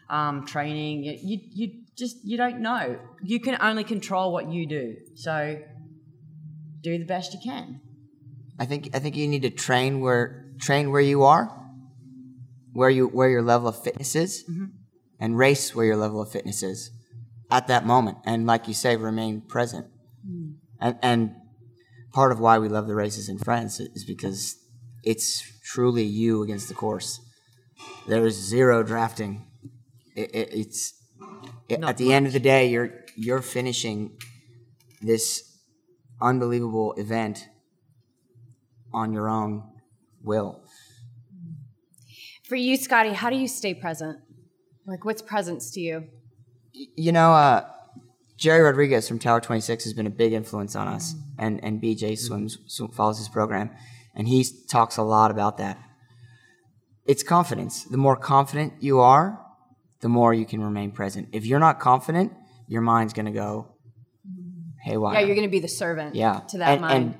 um, training. You, you you just you don't know. You can only control what you do. So do the best you can. I think I think you need to train where train where you are, where you where your level of fitness is, Mm-hmm. and race where your level of fitness is at that moment. And like you say, remain present. Mm. And and part of why we love the races in France is because it's truly you against the course. There is zero drafting. It, it, it's it- at the end of the day, you're you're finishing this unbelievable event on your own will. For you, Scotty, how do you stay present? Like, what's presence to you? You know, uh, Gerry Rodrigues from Tower 26 has been a big influence on us, and, and Beej swims, sw- follows his program, and he talks a lot about that. It's confidence. The more confident you are, the more you can remain present. If you're not confident, your mind's going to go haywire. Yeah, you're going to be the servant yeah. to that and, mind. And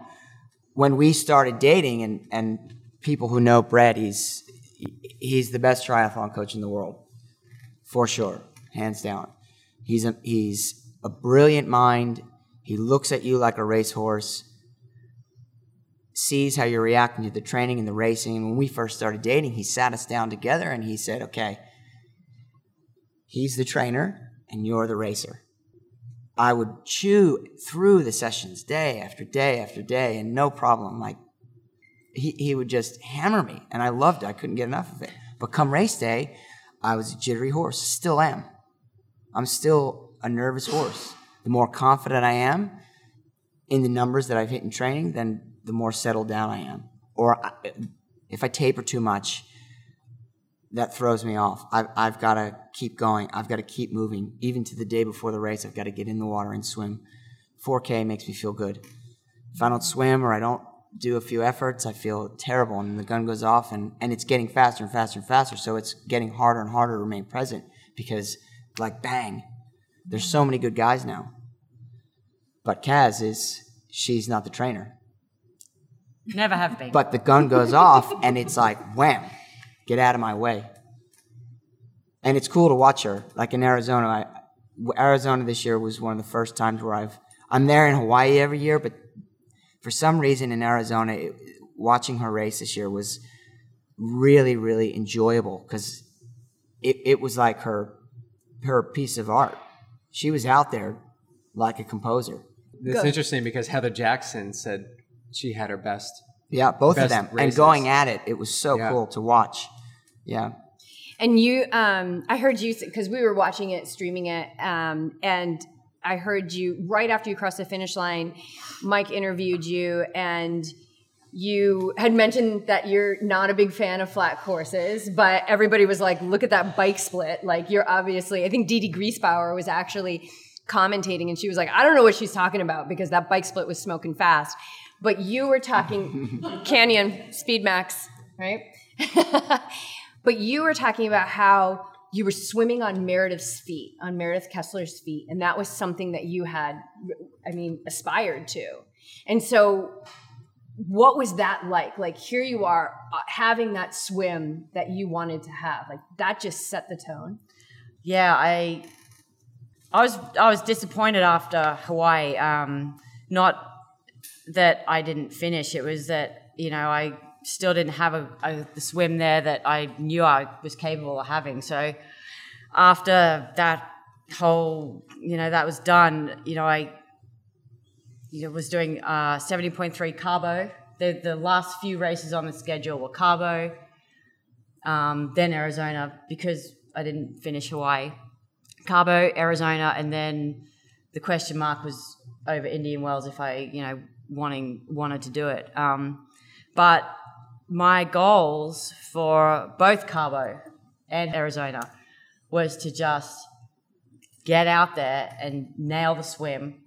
when we started dating, and, and people who know Brett, he's he's the best triathlon coach in the world, for sure, hands down. He's a he's a brilliant mind. He looks at you like a racehorse, sees how you're reacting to the training and the racing. And when we first started dating, he sat us down together and he said, "Okay, he's the trainer and you're the racer." I would chew through the sessions day after day after day and no problem. Like he, he would just hammer me and I loved it. I couldn't get enough of it. But come race day, I was a jittery horse. Still am. I'm still a nervous horse. The more confident I am in the numbers that I've hit in training, then the more settled down I am. Or I, if I taper too much, that throws me off. I've, I've got to keep going. I've got to keep moving. Even to the day before the race, I've got to get in the water and swim. 4K makes me feel good. If I don't swim or I don't do a few efforts, I feel terrible, and the gun goes off, and, and it's getting faster and faster and faster. So it's getting harder and harder to remain present because, like, bang, there's so many good guys now. But Kaz is, she's not the trainer. Never have been. But the gun goes off, and it's like, wham, get out of my way. And it's cool to watch her. Like in Arizona, I, Arizona this year was one of the first times where I've, I'm there in Hawaii every year, but for some reason in Arizona, it, watching her race this year was really, really enjoyable because it, it was like her, her piece of art. She was out there like a composer. It's interesting because Heather Jackson said she had her best. Yeah, both of Best them. And going at it, it was so Yeah. cool to watch. Yeah. And you, um, I heard you because we were watching it, streaming it, um, and I heard you right after you crossed the finish line. Mike interviewed you, and you had mentioned that you're not a big fan of flat courses, but everybody was like, "Look at that bike split!" Like you're obviously. I think Dede Griesbauer was actually commentating, and she was like, "I don't know what she's talking about because that bike split was smoking fast." But you were talking Canyon Speed Max, right? But you were talking about how you were swimming on Meredith's feet, on Meredith Kessler's feet, and that was something that you had, I mean, aspired to. And so, what was that like? Like, here you are uh, having that swim that you wanted to have. Like, that just set the tone. yeah, I I was I was disappointed after Hawaii. Um, not that I didn't finish; it was that you know I still didn't have a, a the swim there that I knew I was capable of having. So after that whole you know that was done, you know I you know, was doing uh, seventy point three Cabo. The the last few races on the schedule were Cabo, um, then Arizona because I didn't finish Hawaii. Cabo, Arizona, and then the question mark was over Indian Wells if I, you know, wanting wanted to do it. Um, but my goals for both Cabo and Arizona was to just get out there and nail the swim.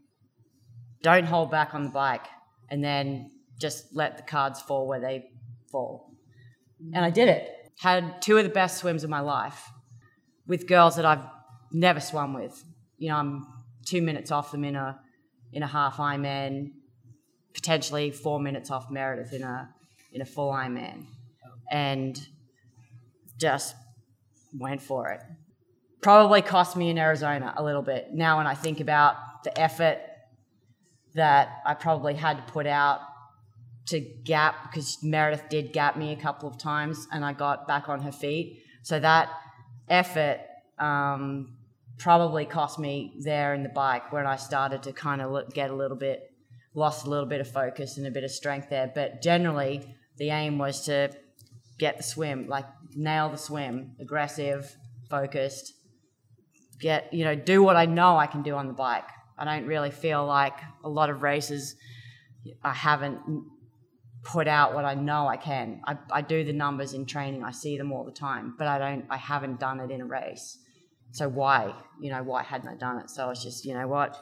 Don't hold back on the bike, and then just let the cards fall where they fall. And I did it. Had two of the best swims of my life with girls that I've never swum with. You know, I'm two minutes off them in a in a half Ironman, potentially four minutes off Meredith in a in a full Ironman, and just went for it. Probably cost me in Arizona a little bit. Now, when I think about the effort that I probably had to put out to gap because Meredith did gap me a couple of times and I got back on her feet. So that effort um, probably cost me there in the bike when I started to kind of get a little bit, lost a little bit of focus and a bit of strength there. But generally, the aim was to get the swim, like nail the swim, aggressive, focused, get, you know, do what I know I can do on the bike. I don't really feel like a lot of races I haven't put out what I know I can. I, I do the numbers in training. I see them all the time, but I don't. I haven't done it in a race. So why, you know, why hadn't I done it? So I was just, you know what,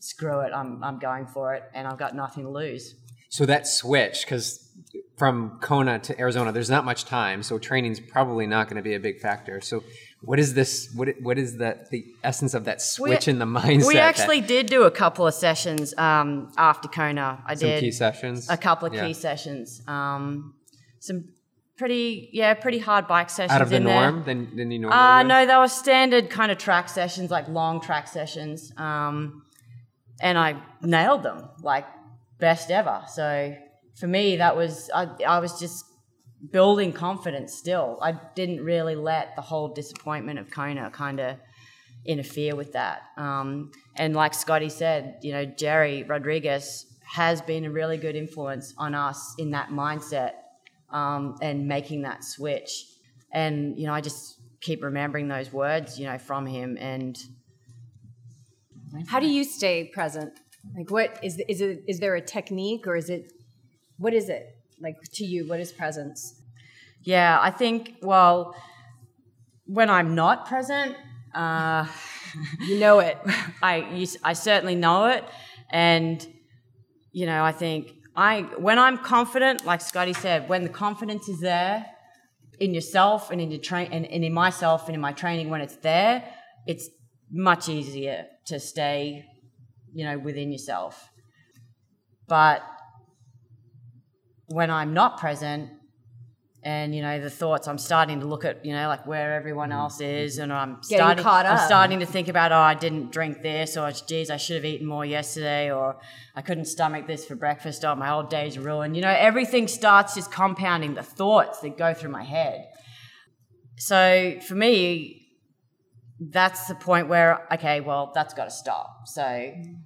screw it. I'm I'm going for it, and I've got nothing to lose. So that switch, because from Kona to Arizona, there's not much time, so training's probably not going to be a big factor. So, what is this? What what is that? The essence of that switch in the mindset? We that- actually did do a couple of sessions um, after Kona. I some did key sessions. a couple of Yeah. key sessions. Um, some pretty, yeah, pretty hard bike sessions out of the in there. norm than than you normally Uh, would? no, they were standard kind of track sessions, like long track sessions. Um, and I nailed them, like best ever. So for me, that was, I, I was just building confidence still. I didn't really let the whole disappointment of Kona kind of interfere with that. Um, and like Scotty said, you know, Gerry Rodrigues has been a really good influence on us in that mindset um, and making that switch. And you know, I just keep remembering those words, you know, from him. And How do you stay present? Like, what is is it? Is there a technique, or is it? What is it like to you? What is presence? yeah, I think well, when I'm not present. Uh, You know it. I you, I certainly know it, and you know I think I when I'm confident, like Scotty said, when the confidence is there in yourself and in your train and, and in myself and in my training, when it's there, it's much easier to stay, you know, within yourself. But when I'm not present, and you know the thoughts i'm starting to look at you know like where everyone mm-hmm. else is and i'm Getting starting caught i'm starting to think about oh i didn't drink this or geez i should have eaten more yesterday or i couldn't stomach this for breakfast. Or my whole day's ruined. You know everything starts just compounding the thoughts that go through my head. So for me that's the point where okay well that's got to stop. So mm.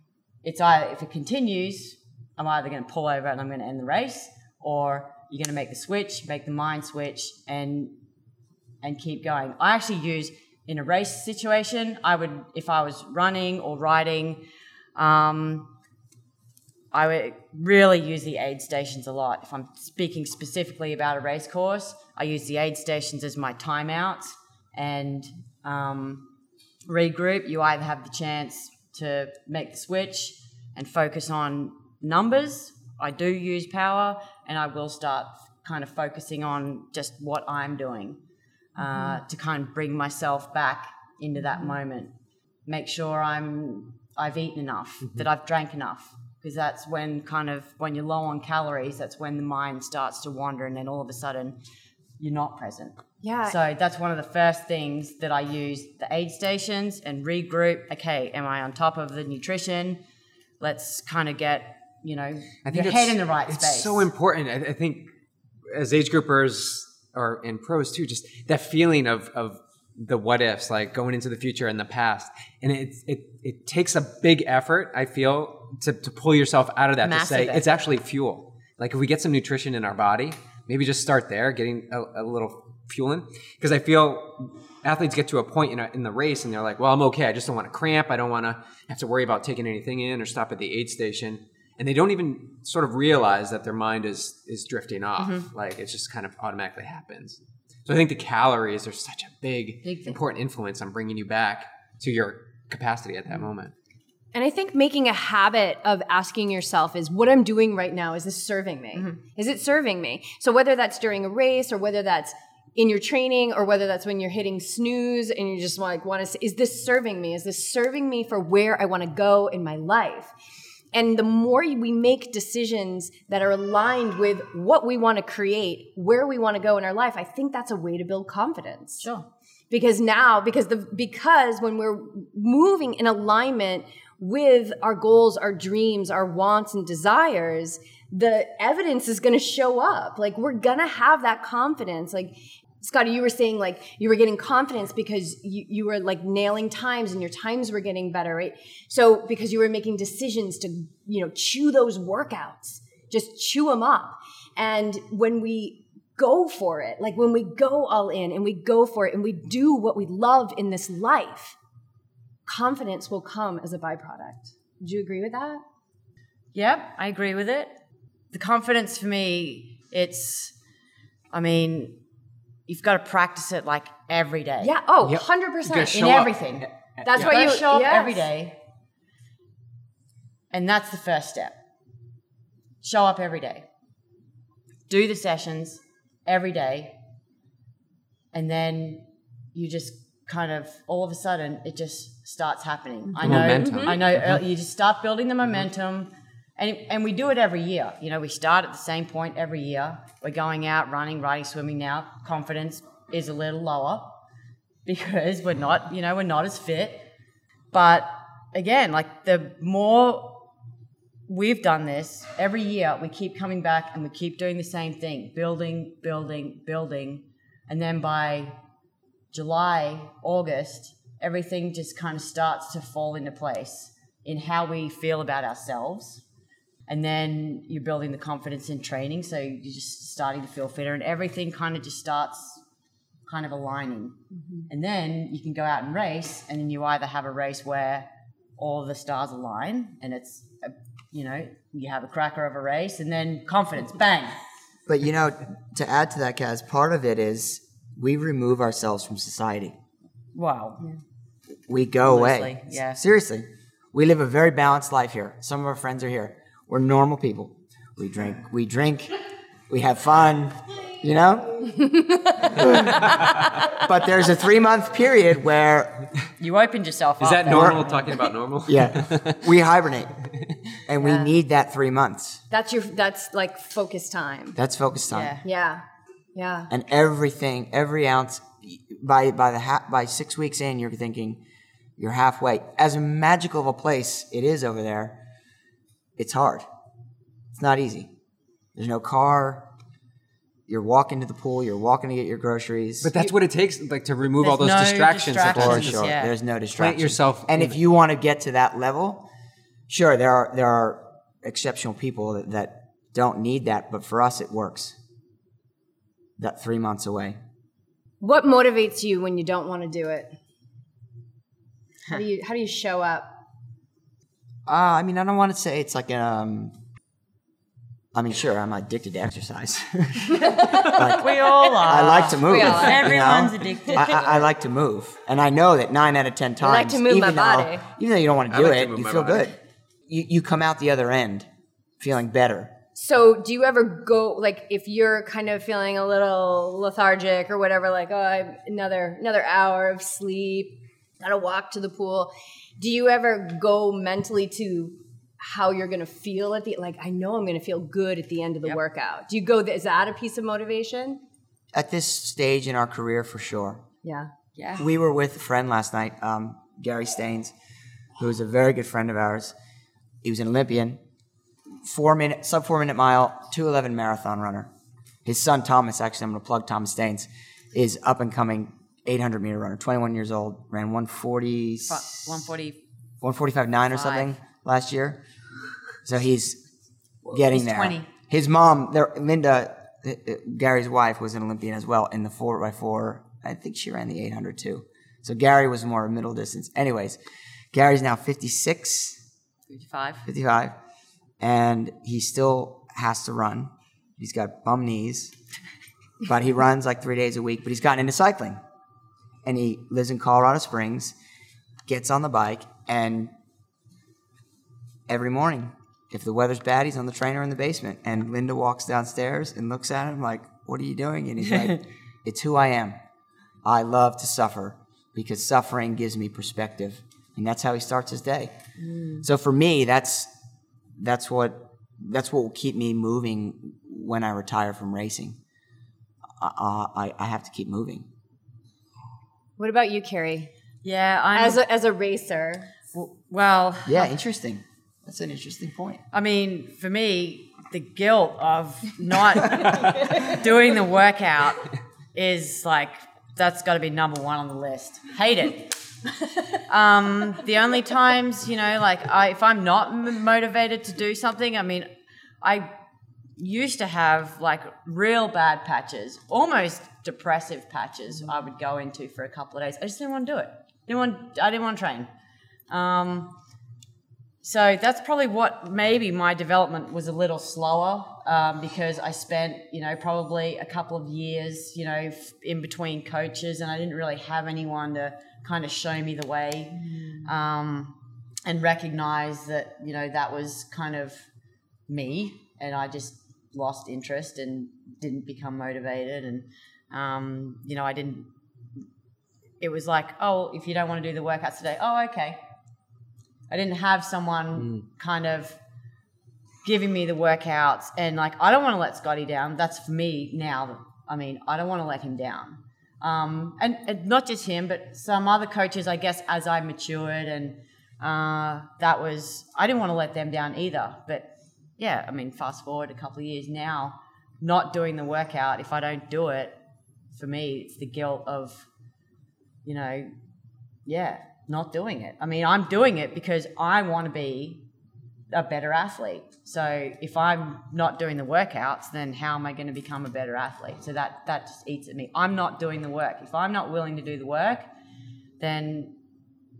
it's either if it continues i'm either going to pull over and i'm going to end the race or you're going to make the switch make the mind switch and and keep going i actually use in a race situation i would if i was running or riding um, I would really use the aid stations a lot. If I'm speaking specifically about a race course, I use the aid stations as my timeouts and um, regroup. You either have the chance to make the switch and focus on numbers. I do use power, and I will start kind of focusing on just what I'm doing uh, mm-hmm. to kind of bring myself back into that mm-hmm. moment. Make sure I'm I've eaten enough, mm-hmm. that I've drank enough, because that's when kind of when you're low on calories, that's when the mind starts to wander, and then all of a sudden you're not present. Yeah. So that's one of the first things that I use the aid stations and regroup. Okay, am I on top of the nutrition? Let's kind of get you know I think your head in the right it's space. so important. I, I think as age groupers or in pros too, just that feeling of of the what ifs, like going into the future and the past, and it it it takes a big effort. I feel to to pull yourself out of that Massive to say effort. it's actually fuel. Like if we get some nutrition in our body, maybe just start there, getting a, a little fueling. Because I feel athletes get to a point in, a, in the race and they're like, well, I'm okay. I just don't want to cramp. I don't want to have to worry about taking anything in or stop at the aid station. And they don't even sort of realize that their mind is is drifting off. Mm-hmm. Like it just kind of automatically happens. So I think the calories are such a big, Big important influence on bringing you back to your capacity at Mm-hmm. that moment. And I think making a habit of asking yourself is what I'm doing right now, is this serving me? Is it serving me? So whether that's during a race or whether that's in your training or whether that's when you're hitting snooze and you just like want to say, is this serving me? Is this serving me for where I want to go in my life? And the more we make decisions that are aligned with what we want to create, where we want to go in our life, I think that's a way to build confidence. Sure. because now because the because when we're moving in alignment with our goals our dreams our wants and desires the evidence is going to show up. Like we're going to have that confidence. Like Scotty, you were saying like you were getting confidence because you, you were like nailing times and your times were getting better, right? So because you were making decisions to, you know, chew those workouts, just chew them up. And when we go for it, like when we go all in and we go for it and we do what we love in this life, confidence will come as a byproduct. Do you agree with that? Yep, I agree with it. The confidence for me, it's, I mean, you've got to practice it like every day. Yeah. Oh, Yep. 100%. You in show up. everything. That's You what you show up yes. every day. And that's the first step. Show up every day. Do the sessions every day. And then you just kind of all of a sudden it just starts happening. I know momentum. I know uh, you just start building the momentum and and we do it every year. You know, we start at the same point every year. We're going out running, riding, swimming now. Confidence is a little lower because we're not, you know, we're not as fit. But again, like the more we've done this every year, we keep coming back and we keep doing the same thing building, building, building. And then by July, August, everything just kind of starts to fall into place in how we feel about ourselves. And then you're building the confidence in training, so you're just starting to feel fitter, and everything kind of just starts kind of aligning. Mm-hmm. And then you can go out and race, and then you either have a race where all the stars align, and it's, a, you know, you have a cracker of a race, and then confidence, bang. But you know, to add to that, Kaz, part of it is we remove ourselves from society. Wow. We go away. Yeah. Seriously. We live a very balanced life here. Some of our friends are here. We're normal people. We drink, we drink, we have fun, you know? but there's a three month period where, You opened yourself off. Is up. that there. normal? Talking about normal? yeah, we hibernate. And we Yeah. need that three months. That's your that's like focus time. That's focus time. Yeah. Yeah. Yeah. and everything, every ounce, by by the ha- by six weeks in, you're thinking you're halfway. As magical of a place it is over there, it's hard. It's not easy. There's no car. You're walking to the pool. You're walking to get your groceries. But that's what it takes, like to remove all those no distractions. that distractions. for sure, yeah. there's no distraction. yourself And if you want to get to that level, sure, there are there are exceptional people that, that don't need that, but for us, it works. That three months away. What motivates you when you don't want to do it? How do you how do you show up? Uh, I mean, I don't want to say it's like um. I mean, sure, I'm addicted to exercise. We all are. I like to move. We all are. you know? Everyone's addicted. I, I, I like to move, and I know that nine out of ten times, like to move my even though, body. even though you don't want to do like it, move you feel body. good. You you come out the other end feeling better. So, do you ever go like if you're kind of feeling a little lethargic or whatever, like oh, I, another another hour of sleep, gotta walk to the pool. Do you ever go mentally to how you're gonna feel at the like? I know I'm gonna feel good at the end of the workout. Do you go? Is that a piece of motivation? At this stage in our career, for sure. Yeah. yeah. We were with a friend last night, um, Gary Staines, who is a very good friend of ours. He was an Olympian, four minute, sub four minute mile, two eleven marathon runner. His son Thomas, actually, I'm going to plug Thomas Staines, is up and coming 800 meter runner, 21 years old, ran 140, 140. 145 nine or something last year. So he's getting He's there. 20. His mom, there, Linda, uh, uh, Gary's wife, was an Olympian as well in the four by four. I think she ran the 800 too. So Gary was more middle distance. Anyways, Gary's now 56, 55. 55, and he still has to run. He's got bum knees, but he runs like three days a week. But he's gotten into cycling, and he lives in Colorado Springs. Gets on the bike, and every morning, if the weather's bad, he's on the trainer in the basement. And Linda walks downstairs and looks at him like, "What are you doing?" And he's like, "It's who I am. I love to suffer because suffering gives me perspective." And that's how he starts his day. So for me, that's that's what that's what will keep me moving when I retire from racing. Uh, I, I have to keep moving. What about you, Carrie? Yeah, I'm. As a, as a racer, well, Yeah, interesting. That's an interesting point. I mean, for me, the guilt of not doing the workout is like that's got to be number one on the list. Hate it. um, the only times, you know, like I, if I'm not m- motivated to do something, I mean, I used to have like real bad patches, almost depressive patches. I would go into for a couple of days. I just didn't want to do it. Didn't want. I didn't want to train. Um, so that's probably what maybe my development was a little slower um, because I spent, you know, probably a couple of years, you know, f- in between coaches, and I didn't really have anyone to kind of show me the way um, and recognize that, you know, that was kind of me, and I just lost interest and didn't become motivated, and um, you know, I didn't. It was like, oh, if you don't want to do the workouts today, oh, okay. I didn't have someone kind of giving me the workouts and like I don't want to let Scotty down. That's for me now. I mean, I don't want to let him down. Um, and, and not just him, but some other coaches, I guess, as I matured and uh, that was I didn't want to let them down either. But yeah, I mean, fast forward a couple of years now, not doing the workout. If I don't do it, for me, it's the guilt of, you know, yeah, not doing it. I mean, I'm doing it because I want to be a better athlete. So if I'm not doing the workouts, then how am I going to become a better athlete? So that that just eats at me. I'm not doing the work. If I'm not willing to do the work, then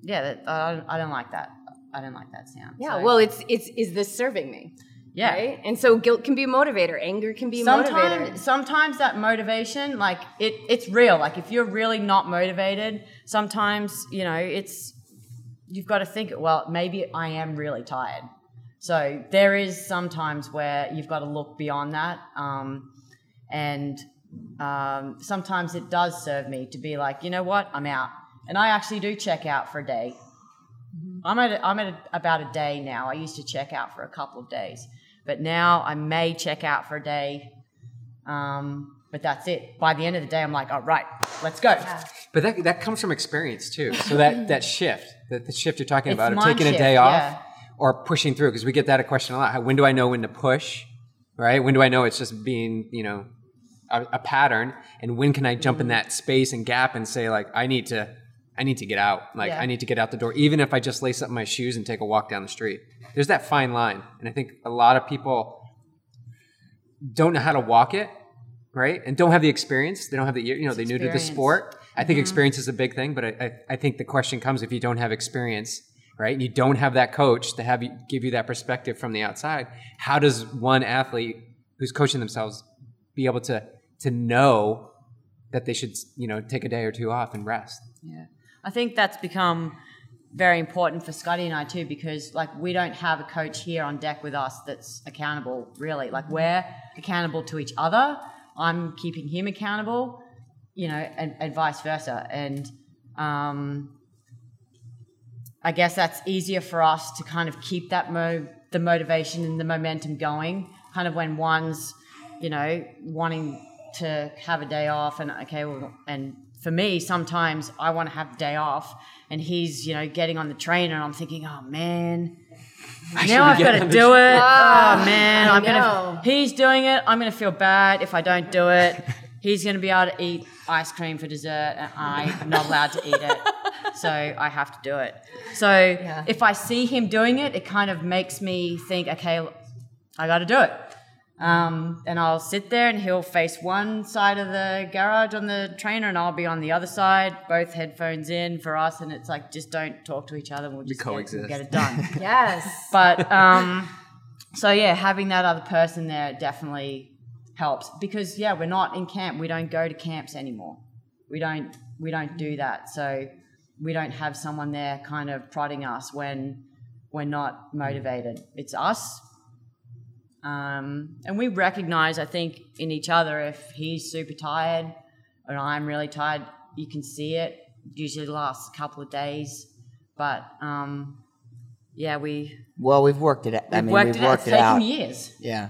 yeah, that, I, don't, I don't like that. I don't like that sound. Yeah, So- well, it's it's is this serving me? Yeah. Right? And so guilt can be a motivator, anger can be a sometimes motivator. sometimes that motivation like it it's real like if you're really not motivated sometimes you know it's you've got to think well maybe i am really tired so there is sometimes where you've got to look beyond that um, and um, sometimes it does serve me to be like you know what i'm out and i actually do check out for a day I'm at a, I'm at a, about a day now. I used to check out for a couple of days, but now I may check out for a day. Um, but that's it. By the end of the day, I'm like, all right, let's go. But that that comes from experience too. So that that shift, that the shift you're talking It's about of mind taking a day off yeah. or pushing through, because we get that a question a lot. How- When do I know when to push? Right? When do I know it's just being, you know, a, a pattern? And when can I jump Mm. in that space and gap and say like, I need to, I need to get out. Like Yeah. I need to get out the door, even if I just lace up my shoes and take a walk down the street. There's that fine line, and I think a lot of people don't know how to walk it, right? And don't have the experience. They don't have the, you know, they're new to the sport. I Mm-hmm. think experience is a big thing, but I, I, I think the question comes if you don't have experience, right? And you don't have that coach to have you give you that perspective from the outside. How does one athlete who's coaching themselves be able to to know that they should, you know, take a day or two off and rest? Yeah. I think that's become very important for Scotty and I too, because like we don't have a coach here on deck with us that's accountable, really. Like we're accountable to each other. I'm keeping him accountable, you know, and, and vice versa. And um, I guess that's easier for us to kind of keep that mo the motivation and the momentum going. Kind of when one's, you know, wanting to have a day off, and okay, well, and for me, sometimes I want to have a day off, and he's, you know, getting on the train, and I'm thinking, oh man, now I've got to the do it. Oh man, I I'm gonna. He's doing it. I'm gonna feel bad if I don't do it. He's gonna be able to eat ice cream for dessert, and I'm not allowed to eat it. So I have to do it. So if I see him doing it, it kind of makes me think, okay, I got to do it. Um, and I'll sit there, and he'll face one side of the garage on the trainer, and I'll be on the other side, both headphones in for us. And it's like, just don't talk to each other. We'll just get, we'll coexist. get it done. Yes. But um, so yeah, having that other person there definitely helps because yeah, we're not in camp. We don't go to camps anymore. We don't we don't do that. So we don't have someone there kind of prodding us when we're not motivated. It's us. Um, and we recognize, I think, in each other if he's super tired and I'm really tired, you can see it. Usually lasts a couple of days. But um, yeah, we Well, we've worked it. out. I We've mean, worked we've it out. worked It's it taken out. years. Yeah.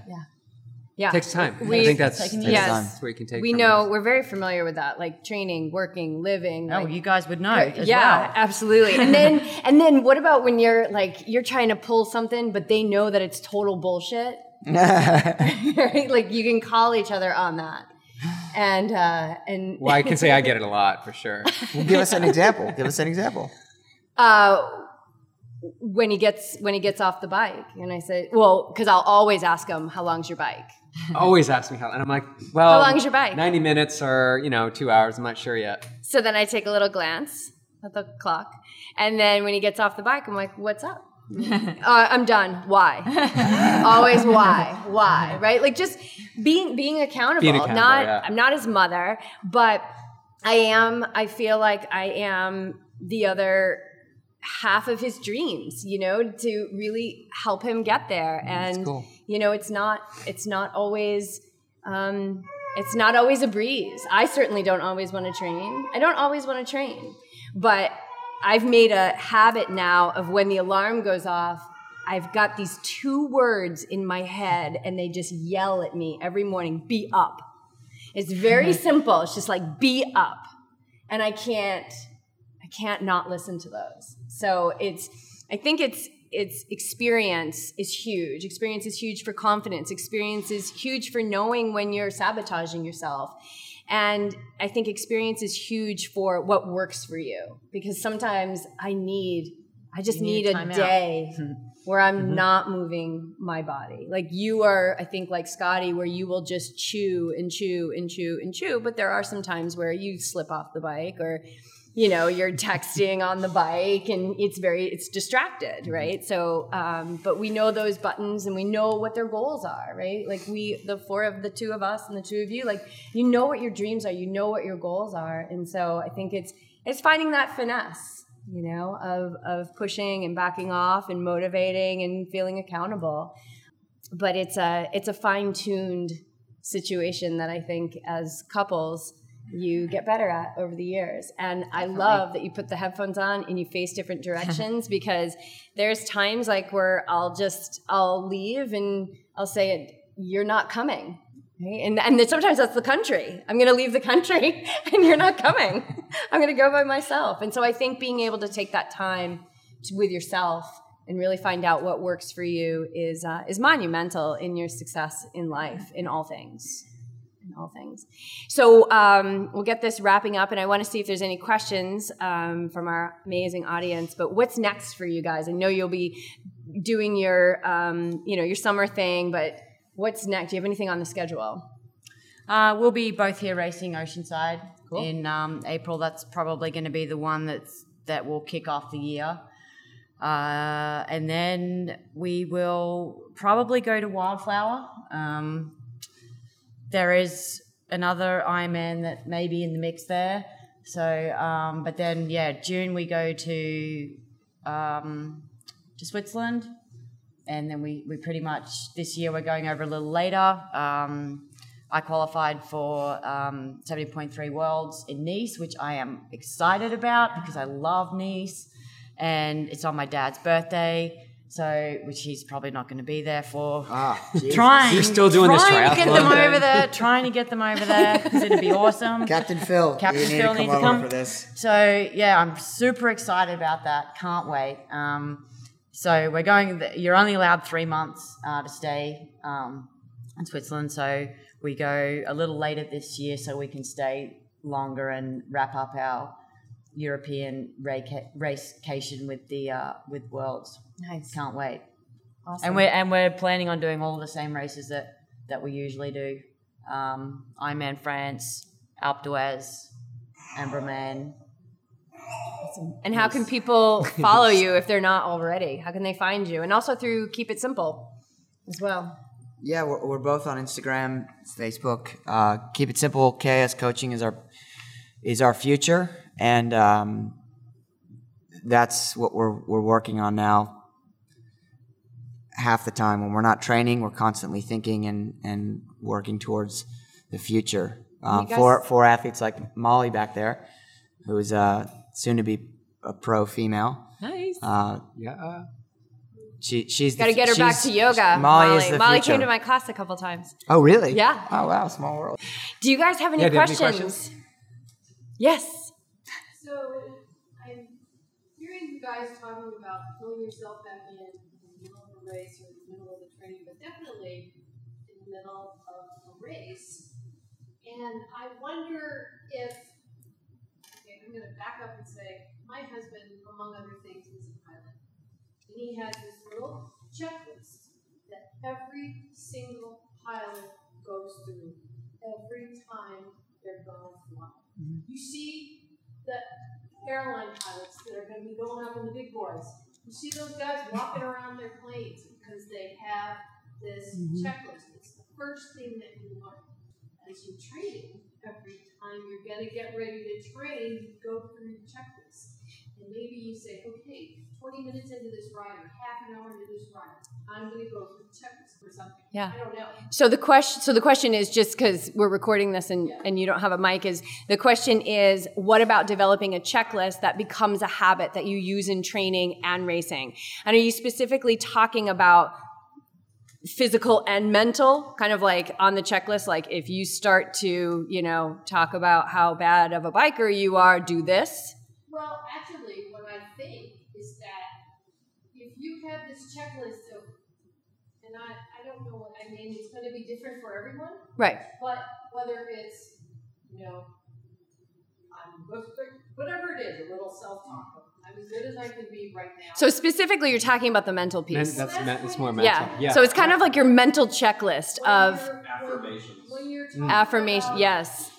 Yeah. It takes time. We- I think that's, Taking that's, years. that's where you can take. we from know this. we're very familiar with that, like training, working, living. Oh, like- you guys would know as yeah, well. absolutely. And then and then what about when you're like you're trying to pull something, but they know that it's total bullshit. right? Like you can call each other on that. And uh and Well, I can say I get it a lot for sure. Well, give us an example. Give us an example. uh when he gets when he gets off the bike and I say, well, because I'll always ask him, how long's your bike? Always ask me how, and I'm like, well, How long is your bike? Ninety minutes or you know two hours. I'm not sure yet. So then I take a little glance at the clock, and then when he gets off the bike, I'm like, "What's up?" uh, I'm done. Why? Always why? Why? Right? Like just being being accountable. Being accountable, not yeah. I'm not his mother, but I am. I feel like I am the other half of his dreams. You know, to really help him get there. And cool. you know, it's not. It's not always. Um, it's not always a breeze. I certainly don't always want to train. I don't always want to train, but I've made a habit now of when the alarm goes off, I've got these two words in my head and they just yell at me every morning be up. It's very mm-hmm. simple. It's just like be up. And I can't I can't not listen to those. So it's I think it's it's experience is huge. Experience is huge for confidence. Experience is huge for knowing when you're sabotaging yourself. And I think experience is huge for what works for you because sometimes I need, I just need need, a a day where I'm Mm-hmm. not moving my body. Like you are, I think, like Scotty, where you will just chew and chew and chew and chew. But there are some times where you slip off the bike or, you know, you're texting on the bike and it's very, it's distracted, right? So, um, but we know those buttons and we know what their goals are, right? Like we, the four of the two of us and the two of you, like you know what your dreams are, you know what your goals are. And so I think it's, it's finding that finesse you know, of of pushing and backing off and motivating and feeling accountable. But it's a it's a fine tuned situation that I think as couples you get better at over the years. And I love that you put the headphones on and you face different directions because there's times like where I'll just I'll leave and I'll say you're not coming. Right? And and then sometimes that's the country. I'm going to leave the country, and you're not coming. I'm going to go by myself. And so I think being able to take that time to, with yourself and really find out what works for you is uh, is monumental in your success in life, in all things, in all things. So um, we'll get this wrapping up, and I want to see if there's any questions um, from our amazing audience. But what's next for you guys? I know you'll be doing your um, you know your summer thing, but what's next? Do you have anything on the schedule? Uh, we'll be both here racing Oceanside in um, April. That's probably going to be the one that's that will kick off the year. Uh, and then we will probably go to Wildflower. Um, there is another Ironman that may be in the mix there. So, um, but then yeah, June we go to um, to Switzerland, and then we, we pretty much this year we're going over a little later. Um, I qualified for um, 70.3 Worlds in Nice, which I am excited about because I love Nice, and it's on my dad's birthday. So, which he's probably not going to be there for. Ah, Trying, You're still doing this trying to get them thing? over there, trying to get them over there because it'd be awesome. Captain Phil. Captain you need Phil to come needs to come. for this. So yeah, I'm super excited about that. Can't wait. Um, so we're going. You're only allowed three months uh, to stay um, in Switzerland. So we go a little later this year, so we can stay longer and wrap up our European raca- racecation with the uh, with Worlds. Nice. Can't wait. Awesome. And we're and we're planning on doing all the same races that that we usually do. Um, Ironman France, Alpe d'Huez, and Embrunman. And how can people follow you if they're not already? How can they find you? And also through Keep It Simple as well. Yeah, we're, we're both on Instagram, Facebook. Uh, keep it simple. KS Coaching is our is our future, and um, that's what we're we're working on now. Half the time when we're not training, we're constantly thinking and and working towards the future. Um, guys- for for athletes like Molly back there, who's uh, soon to be a pro female. Nice. Uh, Yeah. she she's the Got to get her back to yoga. Molly, Molly, is the Molly future. came to my class a couple times. Oh really? Yeah. Oh wow, small world. Do you guys have any Yeah, do you have any questions? questions? Yes. So I'm hearing you guys talking about pulling yourself back in race or in the middle of the training, but definitely in the middle of a race. And I wonder if okay, I'm gonna back up and say my husband, among other things, is a pilot. And he has this little checklist that every single pilot goes through every time they're gonna fly. Mm-hmm. You see the airline pilots that are going to be going up in the big boys. You see those guys walking around their planes because they have this mm-hmm. checklist. It's the first thing that you learn as you train. Every time you're going to get ready to train, you go through your checklist. And maybe you say, okay, 20 minutes into this ride or half an hour into this ride, I'm going to go checklist or something. Yeah. I don't know. So the question, so the question is just because we're recording this and, and you don't have a mic is the question is what about developing a checklist that becomes a habit that you use in training and racing? And are you specifically talking about physical and mental kind of like on the checklist like if you start to you know talk about how bad of a biker you are do this Well, actually, what I think is that if you have this checklist I, I don't know what I mean, it's going to be different for everyone, right but whether it's you know, I'm whatever it is, a little self-talk. I'm as good as I can be right now. So specifically, you're talking about the mental Men- piece. that's me- it's more mental. yeah. Yeah. So it's kind of like your mental checklist When of Affirmations. When you're mm. affirmation. about- Yes.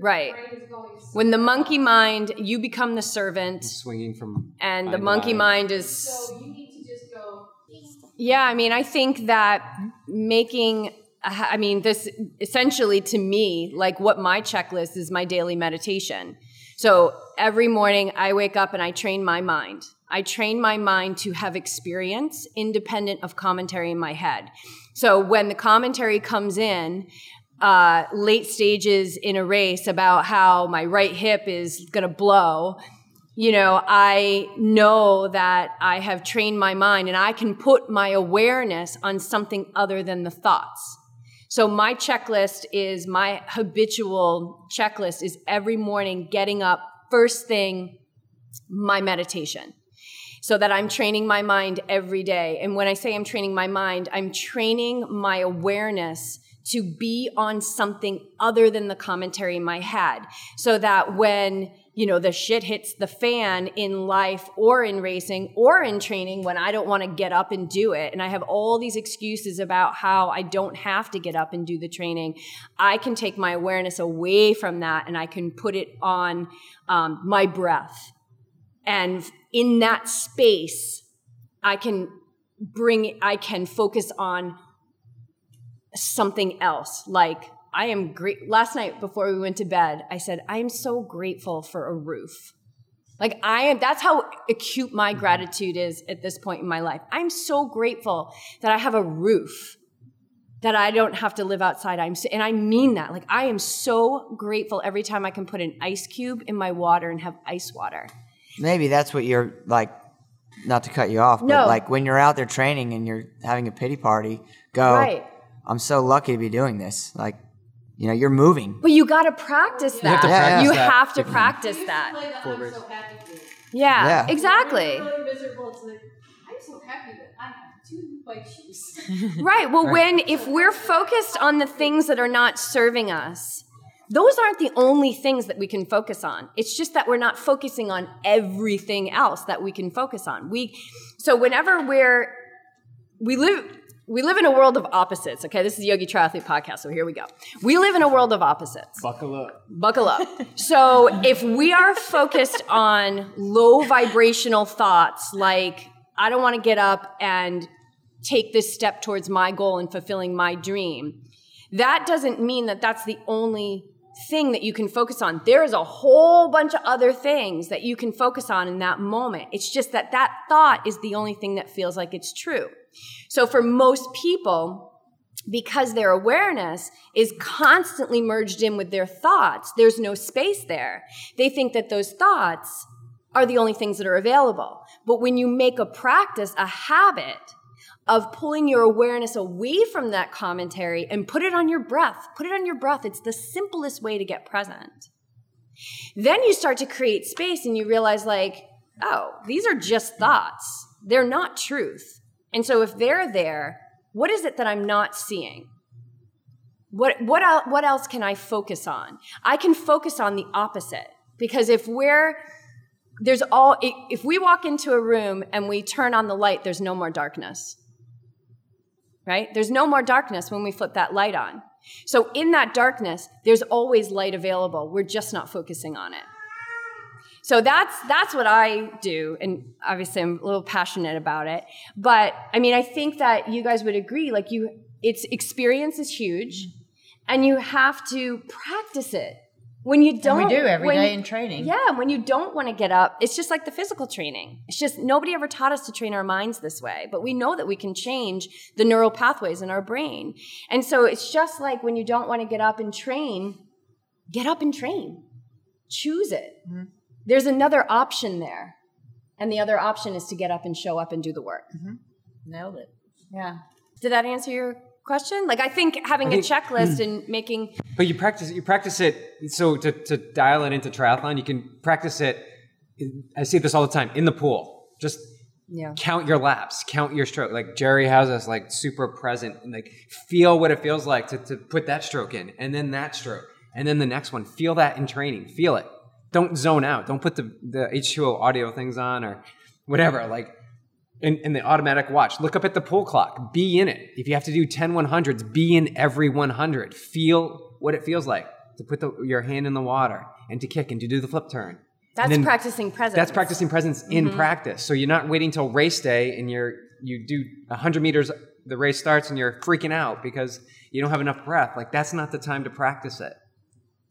Right. Right. going When the monkey mind, you become the servant, swinging from and the monkey mind. mind is So you need to just go. Yeah, I mean, I think that making, I mean, this essentially to me, like what my checklist is my daily meditation. So every morning I wake up and I train my mind. I train my mind to have experience independent of commentary in my head. So when the commentary comes in, uh, late stages in a race about how my right hip is going to blow, you know, I know that I have trained my mind and I can put my awareness on something other than the thoughts. So my checklist is my habitual checklist is every morning getting up first thing my meditation so that I'm training my mind every day. And when I say I'm training my mind, I'm training my awareness to be on something other than the commentary in my head so that when you know the shit hits the fan in life or in racing or in training when I don't want to get up and do it. And I have all these excuses about how I don't have to get up and do the training. I can take my awareness away from that and I can put it on um, my breath. And in that space i can bring i can focus on something else like i am great last night before we went to bed i said i am so grateful for a roof like i am that's how acute my mm-hmm. gratitude is at this point in my life i'm so grateful that i have a roof that I don't have to live outside. I'm so, and I mean that. Like I am so grateful every time I can put an ice cube in my water and have ice water. Maybe that's what you're like. Not to cut you off, but No. like when you're out there training and you're having a pity party, go. Right. I'm so lucky to be doing this. Like, you know, you're moving. But you got to practice that. have to practice You that. have to practice I that. play the I'm so. Yeah, Yeah. exactly. When you're really miserable, I'm so happy that I have two new bike shoes. Right. Well, when if we're focused on the things that are not serving us, those aren't the only things that we can focus on. It's just that we're not focusing on everything else that we can focus on. We so whenever we're we live we live in a world of opposites. Okay, this is the Yogi Triathlete podcast, so here we go. We live in a world of opposites. buckle up. buckle up. So if we are focused on low vibrational thoughts like I don't want to get up and take this step towards my goal and fulfilling my dream, that doesn't mean that that's the only thing that you can focus on. There is a whole bunch of other things that you can focus on in that moment. It's just that that thought is the only thing that feels like it's true. So for most people, because their awareness is constantly merged in with their thoughts, there's no space there. They think that those thoughts are the only things that are available. But when you make a practice, a habit of pulling your awareness away from that commentary and put it on your breath, put it on your breath, it's the simplest way to get present. Then you start to create space and you realize, like, oh, these are just thoughts. They're not truth. And so if they're there, what is it that I'm not seeing? What, what, el- what else can I focus on? I can focus on the opposite. Because if we're, there's all, if we walk into a room and we turn on the light, there's no more darkness. Right? There's no more darkness when we flip that light on. So in that darkness, there's always light available. We're just not focusing on it. So that's that's what I do, and obviously I'm a little passionate about it. But I mean, I think that you guys would agree. Like you, it's experience is huge, and you have to practice it. When you don't, we do every day in training. Yeah, when you don't want to get up, it's just like the physical training. It's just nobody ever taught us to train our minds this way, but we know that we can change the neural pathways in our brain. And so it's just like when you don't want to get up and train, get up and train. Choose it. Mm-hmm. There's another option there. And the other option is to get up and show up and do the work. Mm-hmm. Nailed it. Yeah. Did that answer your question? Like I think having I a think- checklist mm. and making But you practice you practice it so to, to dial it into triathlon, you can practice it. I see this all the time in the pool. Just yeah. count your laps, count your stroke. Like Gerry has us like super present and like feel what it feels like to, to put that stroke in and then that stroke and then the next one. Feel that in training. Feel it. Don't zone out. Don't put the, the H2O audio things on or whatever. Like in, in the automatic watch, look up at the pull clock. Be in it. If you have to do 10 100s, be in every 100. Feel what it feels like to put the, your hand in the water and to kick and to do the flip turn. That's then- practicing presence. That's practicing presence in mm-hmm. practice. So you're not waiting till race day and you're you do 100 meters, the race starts and you're freaking out because you don't have enough breath. Like that's not the time to practice it.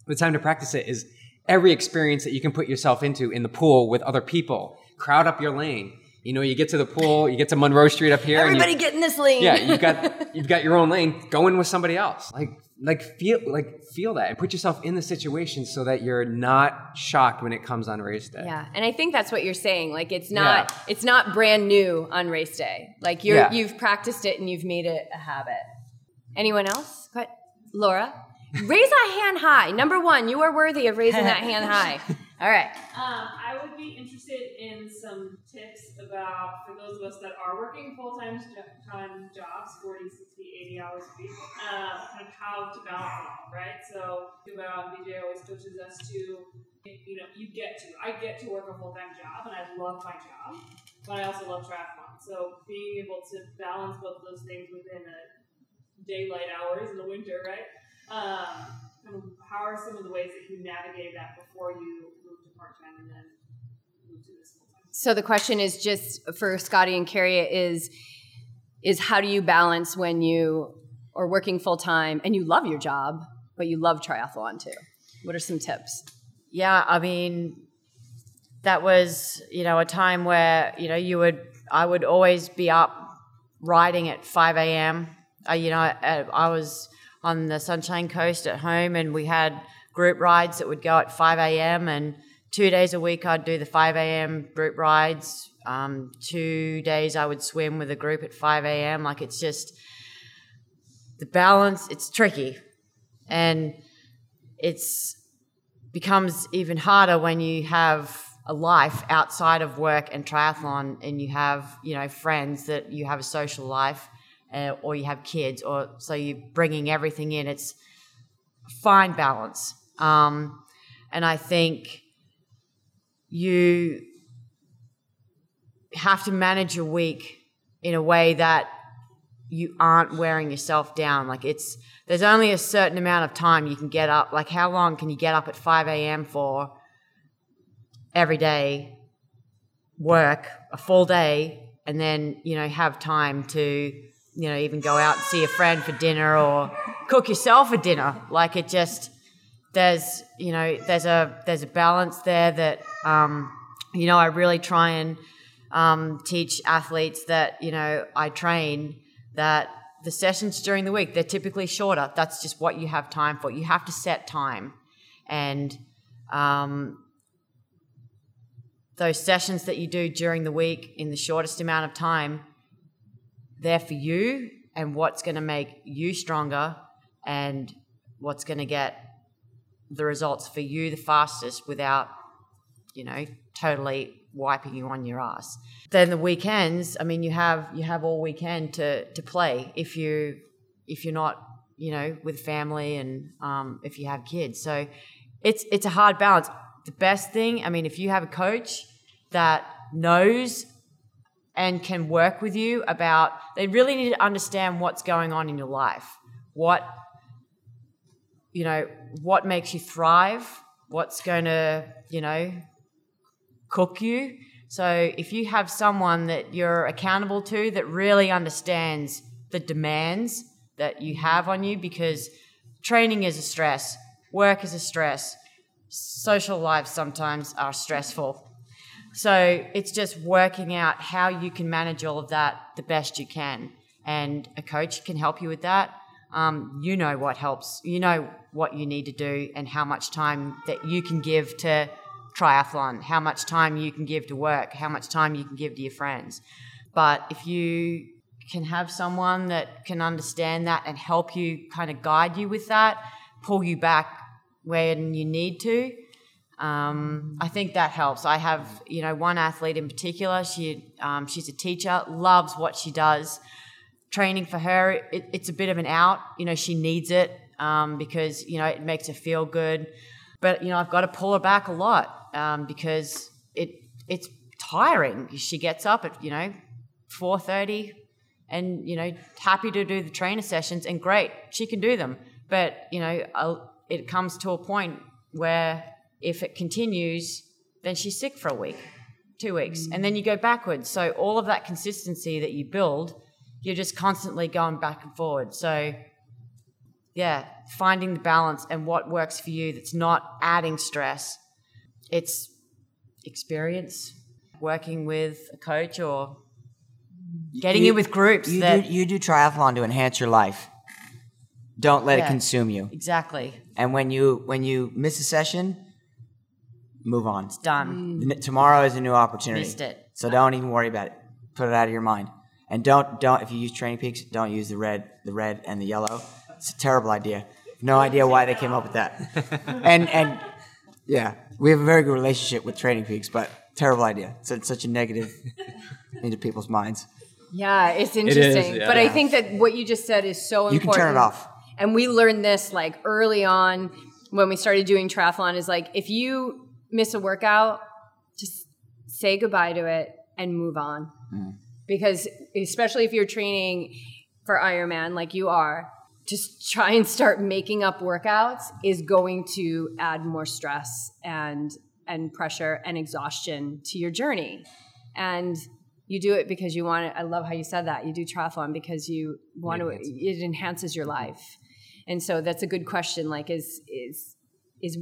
The time to practice it is every experience that you can put yourself into in the pool with other people. Crowd up your lane. You know, you get to the pool, you get to Monroe Street up here. and you- Everybody get in this lane. yeah, you've got you've got your own lane. Go in with somebody else. Like like feel like feel that and put yourself in the situation so that you're not shocked when it comes on race day. Yeah, and I think that's what you're saying. Like it's not it's not brand new on race day. Like you're Yeah. you've practiced it and you've made it a habit. Anyone else? What? Laura? Raise a hand high. Number one, you are worthy of raising that hand high. All right. Um, I would be interested in some tips about, for those of us that are working full-time time jobs, 40, 60, 80 hours a week, um, kind of how to balance it all, right? So, about Beej always coaches us to, you know, you get to, I get to work a full-time job, and I love my job, but I also love triathlon. So, being able to balance both those things within a daylight hours in the winter, right? Um, how are some of the ways that you navigate that before you moved to part time and then move to this full time? So the question is just for Scotty and Carrie is is how do you balance when you are working full time and you love your job, but you love triathlon too? What are some tips? Yeah, I mean, that was you know a time where you know you would I would always be up riding at five a.m. Uh, you know, I, I was on the Sunshine Coast at home, and we had group rides that would go at five a.m. and two days a week I'd do the five a.m. group rides. Um, two days I would swim with a group at five a.m. Like it's just the balance. It's tricky, and it's becomes even harder when you have a life outside of work and triathlon and you have you know friends that you have a social life uh, or you have kids or so you're bringing everything in it's fine balance um, and i think you have to manage your week in a way that you aren't wearing yourself down. Like it's there's only a certain amount of time you can get up. Like how long can you get up at five a.m. for every day, work a full day, and then you know have time to you know even go out and see a friend for dinner or cook yourself a dinner. Like it just there's you know there's a there's a balance there that um, you know I really try and um, teach athletes that you know I train that the sessions during the week they're typically shorter. That's just what you have time for. You have to set time, and um, those sessions that you do during the week in the shortest amount of time, they're for you and what's going to make you stronger and what's going to get the results for you the fastest without, you know, totally wiping you on your ass. Then the weekends, I mean, you have you have all weekend to to play if you if you're not you know with family and um, if you have kids. So it's it's a hard balance. The best thing, I mean, if you have a coach that knows and can work with you about, they really need to understand what's going on in your life. What you know, what makes you thrive, what's going to, you know, cook you. So if you have someone that you're accountable to that really understands the demands that you have on you, because training is a stress, work is a stress, social lives sometimes are stressful. So it's just working out how you can manage all of that the best you can. And a coach can help you with that. Um, you know what helps, you know what you need to do, and how much time that you can give to triathlon, how much time you can give to work, how much time you can give to your friends. But if you can have someone that can understand that and help you kind of guide you with that, pull you back when you need to, um, I think that helps. I have, you know, one athlete in particular. She, um, she's a teacher, loves what she does. Training for her, it, it's a bit of an out. You know, she needs it. um, because you know it makes her feel good. But you know I've got to pull her back a lot um, because it it's tiring. She gets up at you know four thirty, and you know happy to do the trainer sessions and great she can do them. But you know I'll, it comes to a point where if it continues, then she's sick for a week, two weeks, and then you go backwards. So all of that consistency that you build, you're just constantly going back and forward. So yeah, finding the balance and what works for you that's not adding stress. It's experience, working with a coach or getting You- in with groups You that do, you do triathlon to enhance your life. Don't let it consume you. exactly And when you when you miss a session, move on. It's done. Mm. N- Tomorrow is a new opportunity. Missed it. So don't even worry about it. Put it out of your mind. And don't don't if you use Training Peaks, don't use the red the red and the yellow. It's a terrible idea. No idea why they came up with that. and and yeah, we have a very good relationship with Training Peaks, but terrible idea. So it's such a negative into people's minds. Yeah, it's is, interesting. yeah. But I think that what you just said is so important. You can turn it off. And we learned this like early on when we started doing triathlon is like if you miss a workout, just say goodbye to it and move on. Mm-hmm. Because especially if you're training for Ironman like you are, just try and start making up workouts is going to add more stress and and pressure and exhaustion to your journey. And you do it because you want to. I love how you said that. You do triathlon because you want to. It enhances your life, and so that's a good question. Like, is is is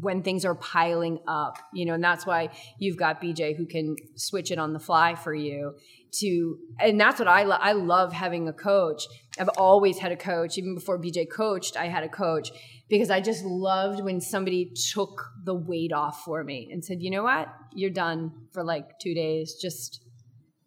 when things are piling up, you know, and that's why you've got Beej who can switch it on the fly for you to, and that's what I love. I love having a coach. I've always had a coach, even before Beej coached, I had a coach because I just loved when somebody took the weight off for me and said, you know what, you're done for like two days. Just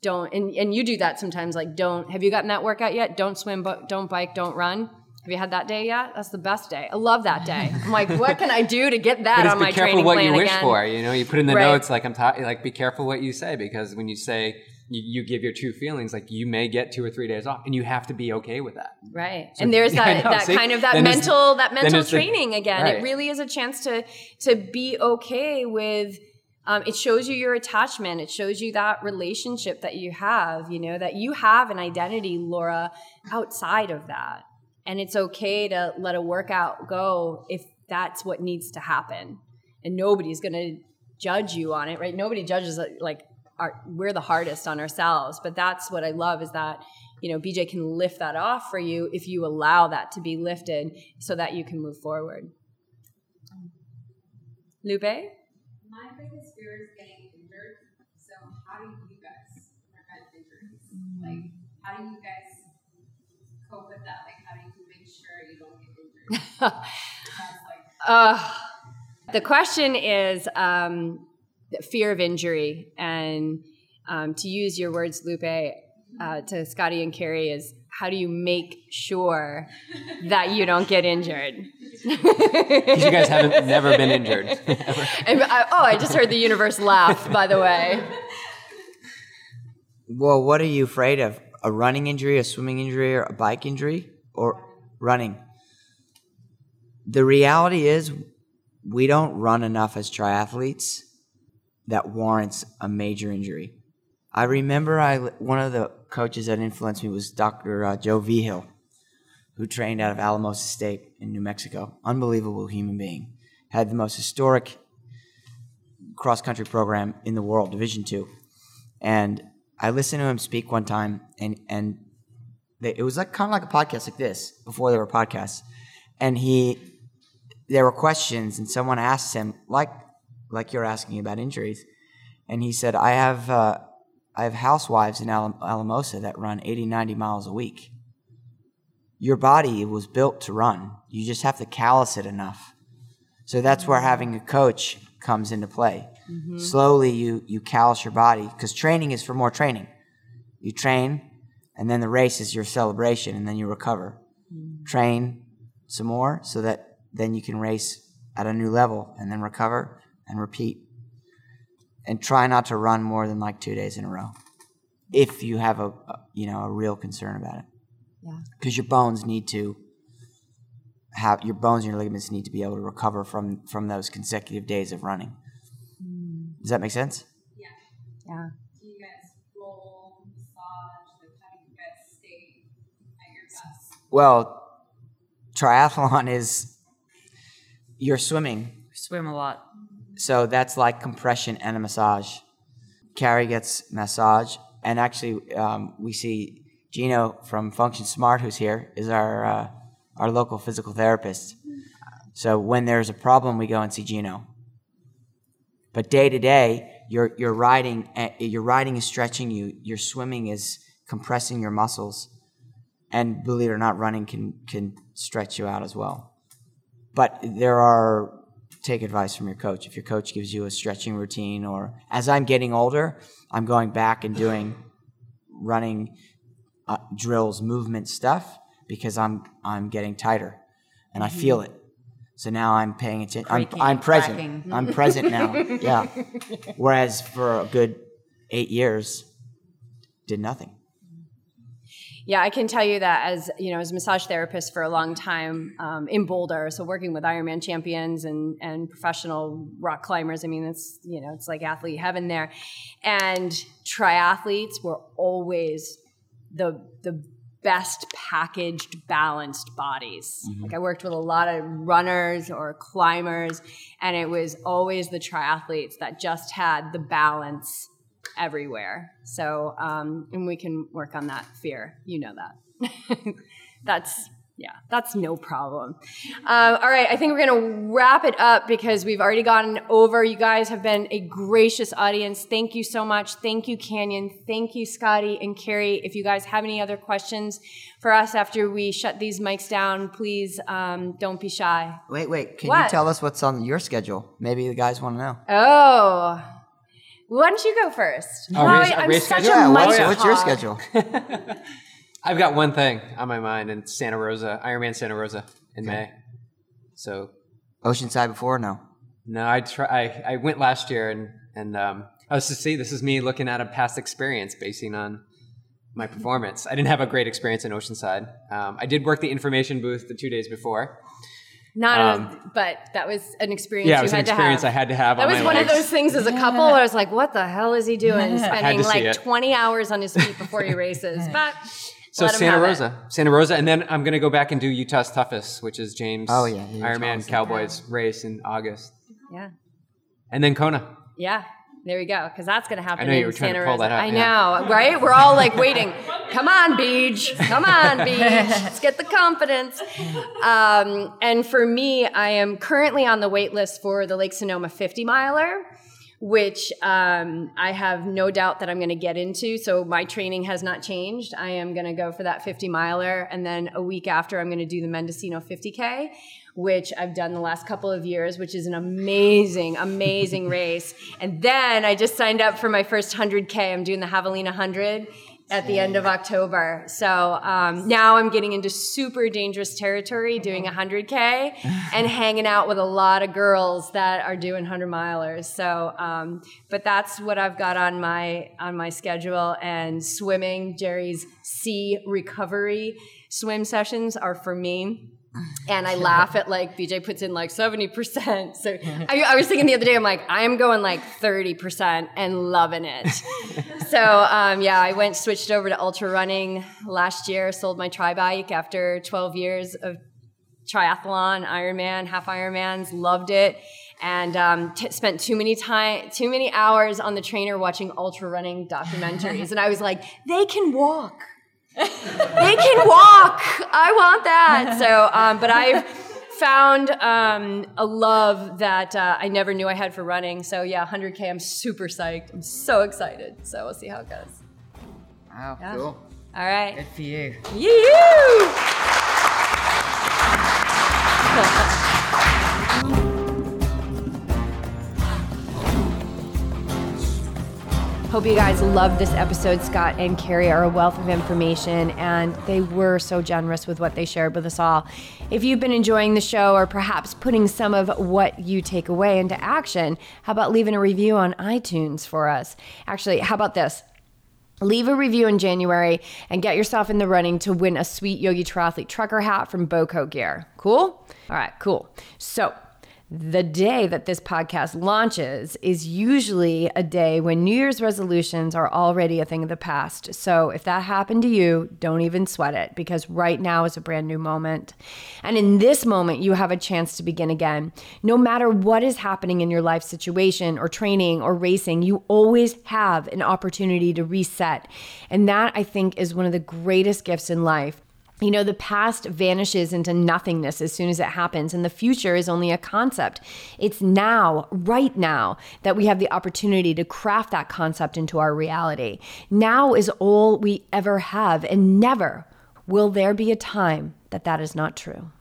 don't, and, and you do that sometimes. Like, don't, have you gotten that workout yet? Don't swim, but don't bike, don't run. Have you had that day yet? That's the best day. I love that day. I'm like, what can I do to get that But it's on be careful what you wish again? for. You know, you put in the Right. notes like I'm ta- like be careful what you say because when you say you, you give your true feelings, like you may get two or three days off, and you have to be okay with that. Right. and there's that, know. that See? kind of that Then mental that mental it's the- training again. It really is a chance to to be okay with um, it shows you your attachment. It shows you that relationship that you have, you know, that you have an identity, Laura, outside of that. And it's okay to let a workout go if that's what needs to happen. And nobody's going to judge you on it, right? Nobody judges uh, like our, we're the hardest on ourselves. But that's what I love is that you know Beej can lift that off for you if you allow that to be lifted so that you can move forward. Lupe? My biggest fear is getting injured. So how do you guys prevent injuries? Like, how do you guys Uh, the question is um, the fear of injury. And um, to use your words, Lupe, uh, to Scotty and Carrie, is how do you make sure that you don't get injured? Because you guys haven't never been injured. And I, oh, I just heard the universe laugh, by the way. Well, what are you afraid of? A running injury, a swimming injury, or a bike injury, or running? The reality is, we don't run enough as triathletes that warrants a major injury. I remember I one of the coaches that influenced me was Dr. Uh, Joe Vigil, who trained out of Alamosa State in New Mexico. Unbelievable human being. Had the most historic cross country program in the world, Division Two. And I listened to him speak one time, and and they, it was like kind of like a podcast like this before there were podcasts. And he, there were questions, and someone asked him like like you're asking about injuries, and he said, "I have uh, I have housewives in Alam- Alamosa that run 80, 90 miles a week. Your body was built to run. You just have to callous it enough. So that's where mm-hmm. having a coach comes into play. Mm-hmm. Slowly, you you callous your body because training is for more training. You train, and then the race is your celebration, and then you recover. Mm-hmm. Train some more so that then you can race at a new level, and then recover and repeat. And try not to run more than like two days in a row, if you have a, a you know a real concern about it. Yeah. Because your bones need to have your bones and your ligaments need to be able to recover from from those consecutive days of running. Mm. Does that make sense? Yeah. Yeah. Do you guys roll, massage, like how do you guys stay at your best? Well, triathlon is you're swimming, Swim a lot. so that's like compression and a massage. Carrie gets massage, and actually, um, we see Gino from Function Smart, who's here, is our uh, our local physical therapist. So when there's a problem, we go and see Gino. But day to day, your your riding uh, your riding is stretching you. Your swimming is compressing your muscles, and believe it or not, running can can stretch you out as well. But there are take advice from your coach. If your coach gives you a stretching routine, or as I'm getting older, I'm going back and doing running uh, drills, movement stuff because I'm I'm getting tighter, and I feel it. So now I'm paying attention. I'm, I'm present. cracking. I'm present now. Yeah. Whereas for a good eight years, did nothing. Yeah, I can tell you that as you know, as a massage therapist for a long time um, in Boulder, so working with Ironman champions and and professional rock climbers. I mean, it's you know, it's like athlete heaven there, and triathletes were always the the best packaged balanced bodies like i worked with a lot of runners or climbers and it was always the triathletes that just had the balance everywhere. So, um, and we can work on that fear. You know that. that's yeah, that's no problem. Um, all right, I think we're gonna wrap it up because we've already gotten over. You guys have been a gracious audience. Thank you so much. Thank you, Canyon. Thank you, Scotty and Carrie. If you guys have any other questions for us after we shut these mics down, please um, don't be shy. Wait, wait. Can What? you tell us what's on your schedule? Maybe the guys want to know. Oh. Why don't you go first? Oh, Wow, I'm race such schedule? a Yeah, what's, what's your schedule? I've got one thing on my mind, and it's Santa Rosa, Ironman Santa Rosa in May. So Oceanside before? or No. no, I try. I, I went last year, and and um, I was to see this is me looking at a past experience, basing on my performance. I didn't have a great experience in Oceanside. Um, I did work the information booth the two days before. Not, Um, a, but that was an experience Yeah, it you was an had to experience have. I had to have. That on was my one legs. of those things as a couple where I was like, what the hell is he doing? Spending like it. 20 hours on his feet before he races. But So let him Santa have it. Rosa, Santa Rosa, and then I'm gonna go back and do Utah's toughest, which is James Oh, yeah, you were telling Ironman us that. Cowboys race in August, Yeah. and then Kona. Yeah. There we go. Because that's going to happen I know you were trying to pull Rosa. that out, I yeah. know, right? We're all like waiting. Come on, Beej. Come on, Beej. Let's get the confidence. Um, and for me, I am currently on the wait list for the Lake Sonoma 50 miler. Which um, I have no doubt that I'm going to get into. So my training has not changed. I am going to go for that 50 miler, and then a week after, I'm going to do the Mendocino 50k, which I've done the last couple of years, which is an amazing, amazing race. And then I just signed up for my first 100K. I'm doing the Javelina 100 at the end of October. So um, now I'm getting into super dangerous territory doing 100K and hanging out with a lot of girls that are doing 100 milers. So, um, but that's what I've got on my on my schedule. And swimming, Gerry's sea recovery swim sessions are for me and I laugh at like Beej puts in like 70%. So I, I was thinking the other day, I'm like, I'm going like 30% and loving it. so um, yeah, I went switched over to ultra running last year, sold my tri bike after 12 years of triathlon, Ironman, half Ironmans, loved it. And um, t- spent too many time, too many hours on the trainer watching ultra running documentaries, and I was like, they can walk they can walk. I want that. So, um, but I've found um, a love that uh, I never knew I had for running. So yeah, 100k. I'm super psyched. I'm so excited. So we'll see how it goes. Wow, Yeah. cool. All right. Good for you. Yee-hoo! Hope you guys loved this episode. Scott and Carrie are a wealth of information, and they were so generous with what they shared with us all. If you've been enjoying the show or perhaps putting some of what you take away into action, how about leaving a review on iTunes for us? Actually, how about this? Leave a review in January and get yourself in the running to win a sweet Yogi Triathlete trucker hat from Boco Gear. Cool? All right, cool. So, the day that this podcast launches is usually a day when New Year's resolutions are already a thing of the past. So if that happened to you, don't even sweat it because right now is a brand new moment. And in this moment, you have a chance to begin again. No matter what is happening in your life situation or training or racing, you always have an opportunity to reset. And that I think is one of the greatest gifts in life you know, the past vanishes into nothingness as soon as it happens, and the future is only a concept. It's now, right now, that we have the opportunity to craft that concept into our reality. Now is all we ever have, and never will there be a time that that is not true.